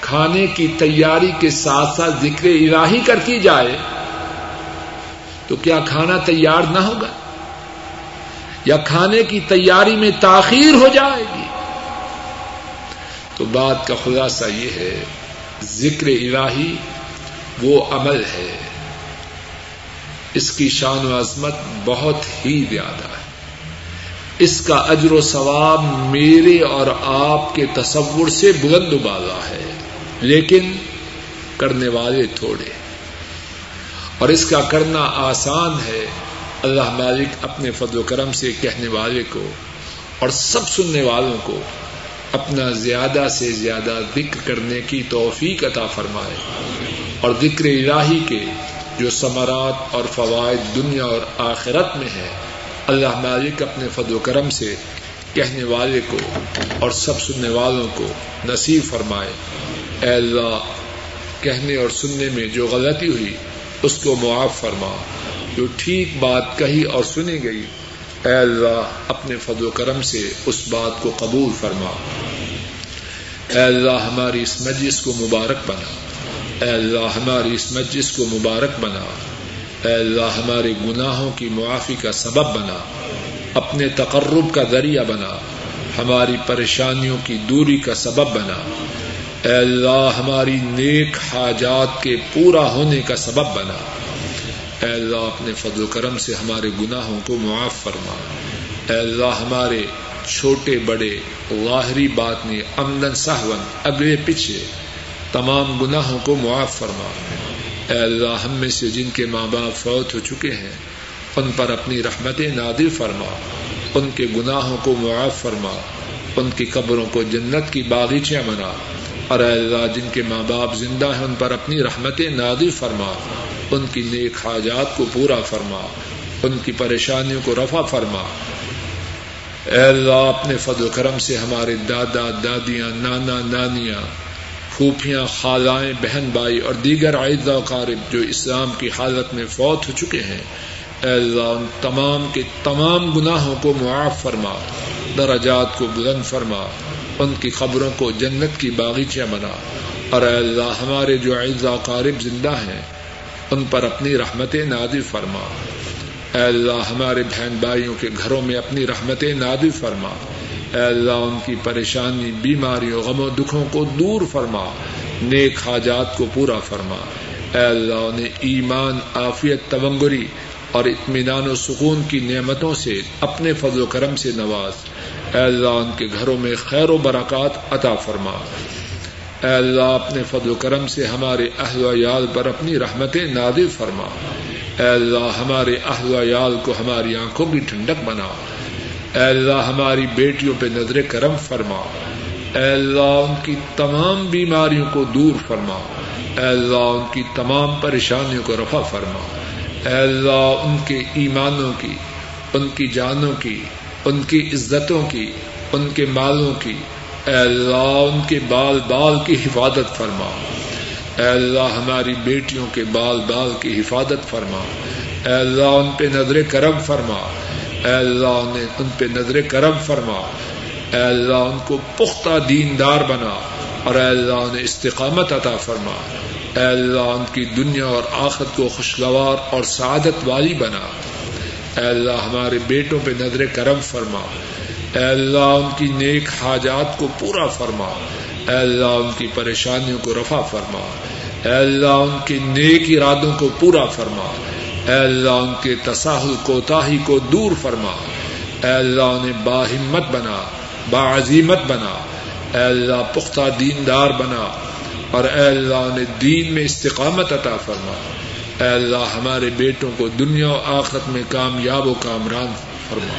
کھانے کی تیاری کے ساتھ ساتھ ذکر الہی کرتی جائے، تو کیا کھانا تیار نہ ہوگا؟ یا کھانے کی تیاری میں تاخیر ہو جائے گی؟ تو بات کا خلاصہ یہ ہے، ذکر الہی وہ عمل ہے۔ اس کی شان و عظمت بہت ہی زیادہ۔ ہے اس کا اجر و ثواب میرے اور آپ کے تصور سے بلند بالا ہے، لیکن کرنے والے تھوڑے۔ اور اس کا کرنا آسان ہے، اللہ مالک اپنے فضل و کرم سے کہنے والے کو اور سب سننے والوں کو اپنا زیادہ سے زیادہ ذکر کرنے کی توفیق عطا فرمائے۔ اور ذکر الہی کے جو ثمرات اور فوائد دنیا اور آخرت میں ہے اللہ مالک اپنے فد و کرم سے کہنے والے کو اور سب سننے والوں کو نصیب فرمائے۔ اے اللہ، کہنے اور سننے میں جو غلطی ہوئی، اس کو معاف فرما۔ جو ٹھیک بات کہی اور سنی گئی، اے اللہ، اپنے فد و کرم سے اس بات کو قبول فرما۔ اے اللہ، ہماری اس مجلس کو مبارک بنا۔ اے اللہ، ہماری اس مجلس کو مبارک بنا۔ اے اللہ ہمارے گناہوں کی معافی کا سبب بنا، اپنے تقرب کا ذریعہ بنا، ہماری پریشانیوں کی دوری کا سبب بنا۔ اے اللہ ہماری نیک حاجات کے پورا ہونے کا سبب بنا۔ اے اللہ اپنے فضل و کرم سے ہمارے گناہوں کو معاف فرما۔ اے اللہ ہمارے چھوٹے بڑے ظاہری بات نے امدن سہون، اگلے پیچھے تمام گناہوں کو معاف فرما۔ اے اللہ، ہم میں سے جن کے ماں باپ فوت ہو چکے ہیں، ان پر اپنی رحمت نادر فرما، ان کے گناہوں کو معاف فرما، ان کی قبروں کو جنت کی باغیچیاں بنا۔ اور اے اللہ، جن کے ماں باپ زندہ ہیں، ان پر اپنی رحمت نادر فرما۔ ان کی نیک حاجات کو پورا فرما، ان کی پریشانیوں کو رفع فرما۔ اے اللہ، اپنے فضل و کرم سے ہمارے دادا، دادیاں، نانا، نانیاں پھوپھیاں، خالائیں بہن بھائی اور دیگر عائدہ قارب جو اسلام کی حالت میں فوت ہو چکے ہیں، اے اللہ، ان تمام کے تمام گناہوں کو معاف فرما، درجات کو بلند فرما، ان کی خبروں کو جنت کی باغیچیاں بنا۔ اور اے اللہ، ہمارے جو و قارب زندہ ہیں، ان پر اپنی رحمت نادر فرما۔ اے اللہ، ہمارے بہن بھائیوں کے گھروں میں اپنی رحمت نادر فرما۔ اے اللہ، ان کی پریشانی، بیماریوں، غم و دکھوں کو دور فرما، نیک حاجات کو پورا فرما۔ اے اللہ، انہیں ایمان، عافیت تونگری اور اطمینان و سکون کی نعمتوں سے، اپنے فضل و کرم سے نواز۔ اے اللہ، ان کے گھروں میں خیر و برکات عطا فرما۔ اے اللہ، اپنے فضل و کرم سے ہمارے اہل ویال پر اپنی رحمت نادر فرما۔ اے اللہ، ہمارے اہل ویال کو ہماری آنکھوں کی ٹھنڈک بنا۔ اے اللہ ہماری بیٹیوں پہ نظر کرم فرما۔ اے اللہ ان کی تمام بیماریوں کو دور فرما۔ اے اللہ ان کی تمام پریشانیوں کو رفع فرما۔ اے اللہ ان کے ایمانوں کی، ان کی جانوں کی، ان کی عزتوں کی، ان کے مالوں کی۔ اے اللہ ان کے بال بال کی حفاظت فرما۔ اے اللہ ہماری بیٹیوں کے بال بال کی حفاظت فرما۔ اے اللہ ان پہ نظر کرم فرما۔ اے اللہ ان پہ نظر کرم فرما۔ اے اللہ ان کو پختہ دیندار بنا اور اے اللہ انہیں استقامت عطا فرما۔ اے اللہ ان کی دنیا اور آخرت کو خوشگوار اور سعادت والی بنا۔ اے اللہ ہمارے بیٹوں پہ نظر کرم فرما۔ اے اللہ ان کی نیک حاجات کو پورا فرما۔ اے اللہ ان کی پریشانیوں کو رفع فرما۔ اے اللہ ان کے نیک ارادوں کو پورا فرما۔ اے اللہ ان کے تصاہل کوتاہی کو دور فرما۔ اے اللہ انہیں باہمت بنا باعظیمت بنا۔ اے اللہ پختہ دیندار بنا۔ اور اے اللہ انہیں دین میں استقامت عطا فرما۔ اے اللہ ہمارے بیٹوں کو دنیا و آخرت میں کامیاب و کامران فرما۔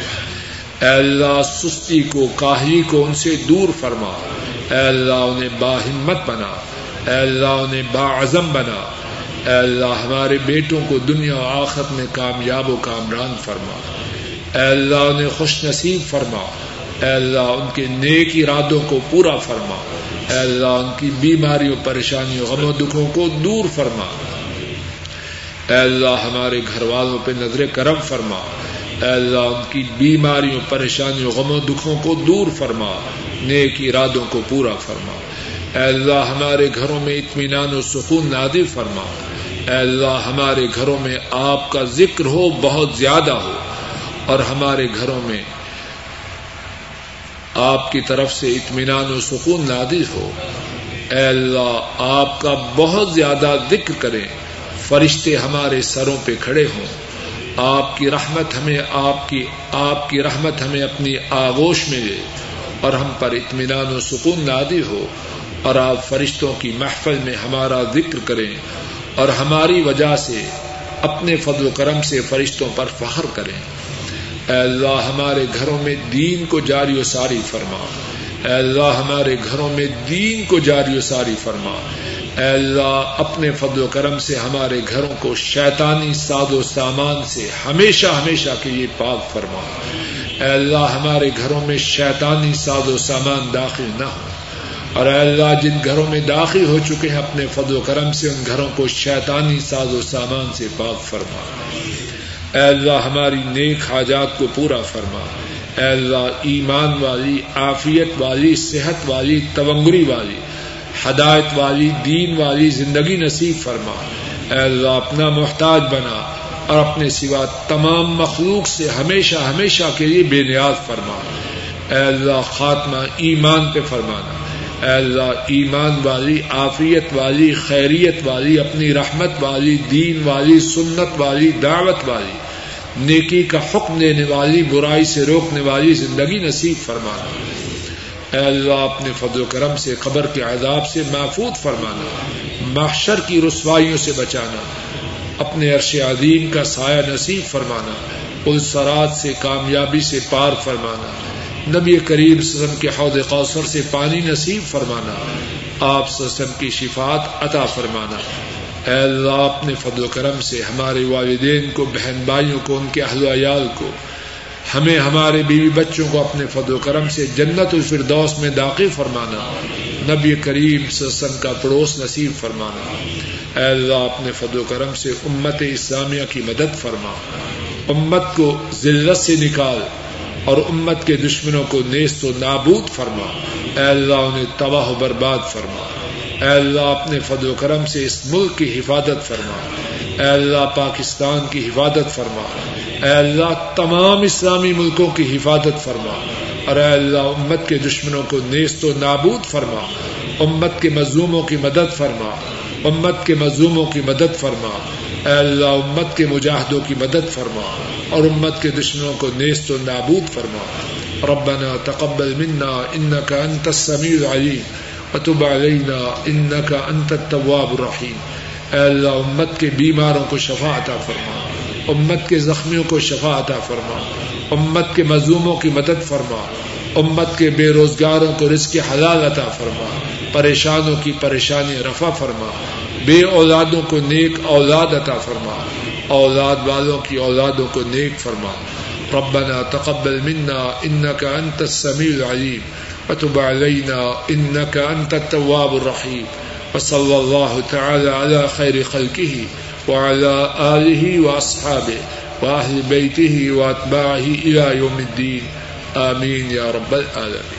اے اللہ سستی کو، کاہی کو ان سے دور فرما۔ اے اللہ انہیں باہمت بنا۔ اے اللہ انہیں باعظم بنا۔ اے اللہ، ہمارے بیٹوں کو دنیا و آخرت میں کامیاب و کامران فرما۔ اے اللہ، انہیں خوش نصیب فرما۔ اے اللہ، ان کے نیک ارادوں کو پورا فرما۔ اے اللہ، ان کی بیماریوں، پریشانیوں، غم و دکھوں کو دور فرما۔ اے اللہ، ہمارے گھر والوں پہ نظر کرم فرما۔ اے اللہ، ان کی بیماریوں، پریشانیوں، غم و دکھوں کو دور فرما۔ نیک ارادوں کو پورا فرما۔ اے اللہ، ہمارے گھروں میں اطمینان و سکون نادر فرما۔ اے اللہ ہمارے گھروں میں آپ کا ذکر ہو، بہت زیادہ ہو۔ اور ہمارے گھروں میں آپ کی طرف سے اطمینان و سکون نادر ہو۔ اے اللہ، آپ کا بہت زیادہ ذکر کریں۔ فرشتے ہمارے سروں پہ کھڑے ہوں۔ آپ کی رحمت ہمیں، آپ کی آپ کی رحمت ہمیں اپنی آغوش میں لے اور ہم پر اطمینان و سکون نادی ہو۔ اور آپ فرشتوں کی محفل میں ہمارا ذکر کریں۔ اور ہماری وجہ سے اپنے فضل و کرم سے فرشتوں پر فخر کریں۔ اے اللہ، ہمارے گھروں میں دین کو جاری و ساری فرما۔ اے اللہ، ہمارے گھروں میں دین کو جاری و ساری فرما۔ اے اللہ، اپنے فضل و کرم سے ہمارے گھروں کو شیطانی ساد و سامان سے ہمیشہ ہمیشہ کے لیے پاک فرما۔ اے اللہ، ہمارے گھروں میں شیطانی ساد و سامان داخل نہ ہو۔ اور اے اللہ، جن گھروں میں داخل ہو چکے ہیں، اپنے فضل و کرم سے، ان گھروں کو شیطانی ساز و سامان سے پاک فرما۔ اے اللہ، ہماری نیک حاجات کو پورا فرما۔ اے اللہ، ایمان والی، عافیت والی، صحت والی، تونگری والی، ہدایت والی، دین والی، زندگی نصیب فرما۔ اے اللہ، اپنا محتاج بنا اور اپنے سوا تمام مخلوق سے ہمیشہ ہمیشہ کے لیے بے نیاز فرما۔ اے اللہ، خاتمہ ایمان پہ فرمانا۔ اے اللہ ایمان والی، عافیت والی، خیریت والی، اپنی رحمت والی، دین والی، سنت والی، دعوت والی، نیکی کا حکم دینے والی، برائی سے روکنے والی، زندگی نصیب فرمانا۔ اے اللہ، اپنے فضل و کرم سے، قبر کے عذاب سے محفوظ فرمانا۔ محشر کی رسوائیوں سے بچانا۔ اپنے عرش عظیم کا سایہ نصیب فرمانا۔ السرات سے، کامیابی سے پار فرمانا۔ نبی کریم سسم کے حوض قوثر سے پانی نصیب فرمانا، آپ سسم کی شفات عطا فرمانا۔ اے اللہ، اپنے فضل و کرم سے ہمارے والدین کو، بہن بھائیوں کو، ان کے اہل ویال کو، ہمیں، ہمارے بیوی بچوں کو اپنے فضل و کرم سے جنت الفردوس میں داخل فرمانا۔ نبی کریم سسن کا پڑوس نصیب فرمانا۔ اے اللہ، اپنے فضل و کرم سے امت اسلامیہ کی مدد فرما۔ امت کو ذلت سے نکال۔ اور امت کے دشمنوں کو نیست و نابود فرما۔ اے اللہ، انہیں تباہ و برباد فرما۔ اے اللہ، اپنے فضل و کرم سے اس ملک کی حفاظت فرما۔ اے اللہ، پاکستان کی حفاظت فرما۔ اے اللہ، تمام اسلامی ملکوں کی حفاظت فرما۔ اور اے اللہ، امت کے دشمنوں کو نیست و نابود فرما۔ امت کے مظلوموں کی مدد فرما۔ امت کے مظلوموں کی مدد فرما۔ اے اللہ، امت کے مجاہدوں کی مدد فرما اور امت کے دشمنوں کو نیست و نابود فرما۔ ربنا تقبل منا انك انت السميع العليم وتب علينا انك انت التواب الرحيم اے اللہ، امت کے بیماروں کو شفا عطا فرما۔ امت کے زخمیوں کو شفا عطا فرما۔ امت کے مظلوموں کی مدد فرما۔ امت کے بے روزگاروں کو رزق حلال عطا فرما۔ پریشانوں کی پریشانی رفع فرما۔ بے اولادوں کو نیک اولاد عطا فرما۔ اولاد والوں کی اولادوں کو نیک فرما۔ ربنا تقبل منا انك انت السميع العليم وتب علينا انك انت التواب الرحيم وصلى الله تعالى على خير خلقه وعلى آله وأصحابه وأهل بيته وأتباعه إلى يوم الدين آمين يا رب العالمين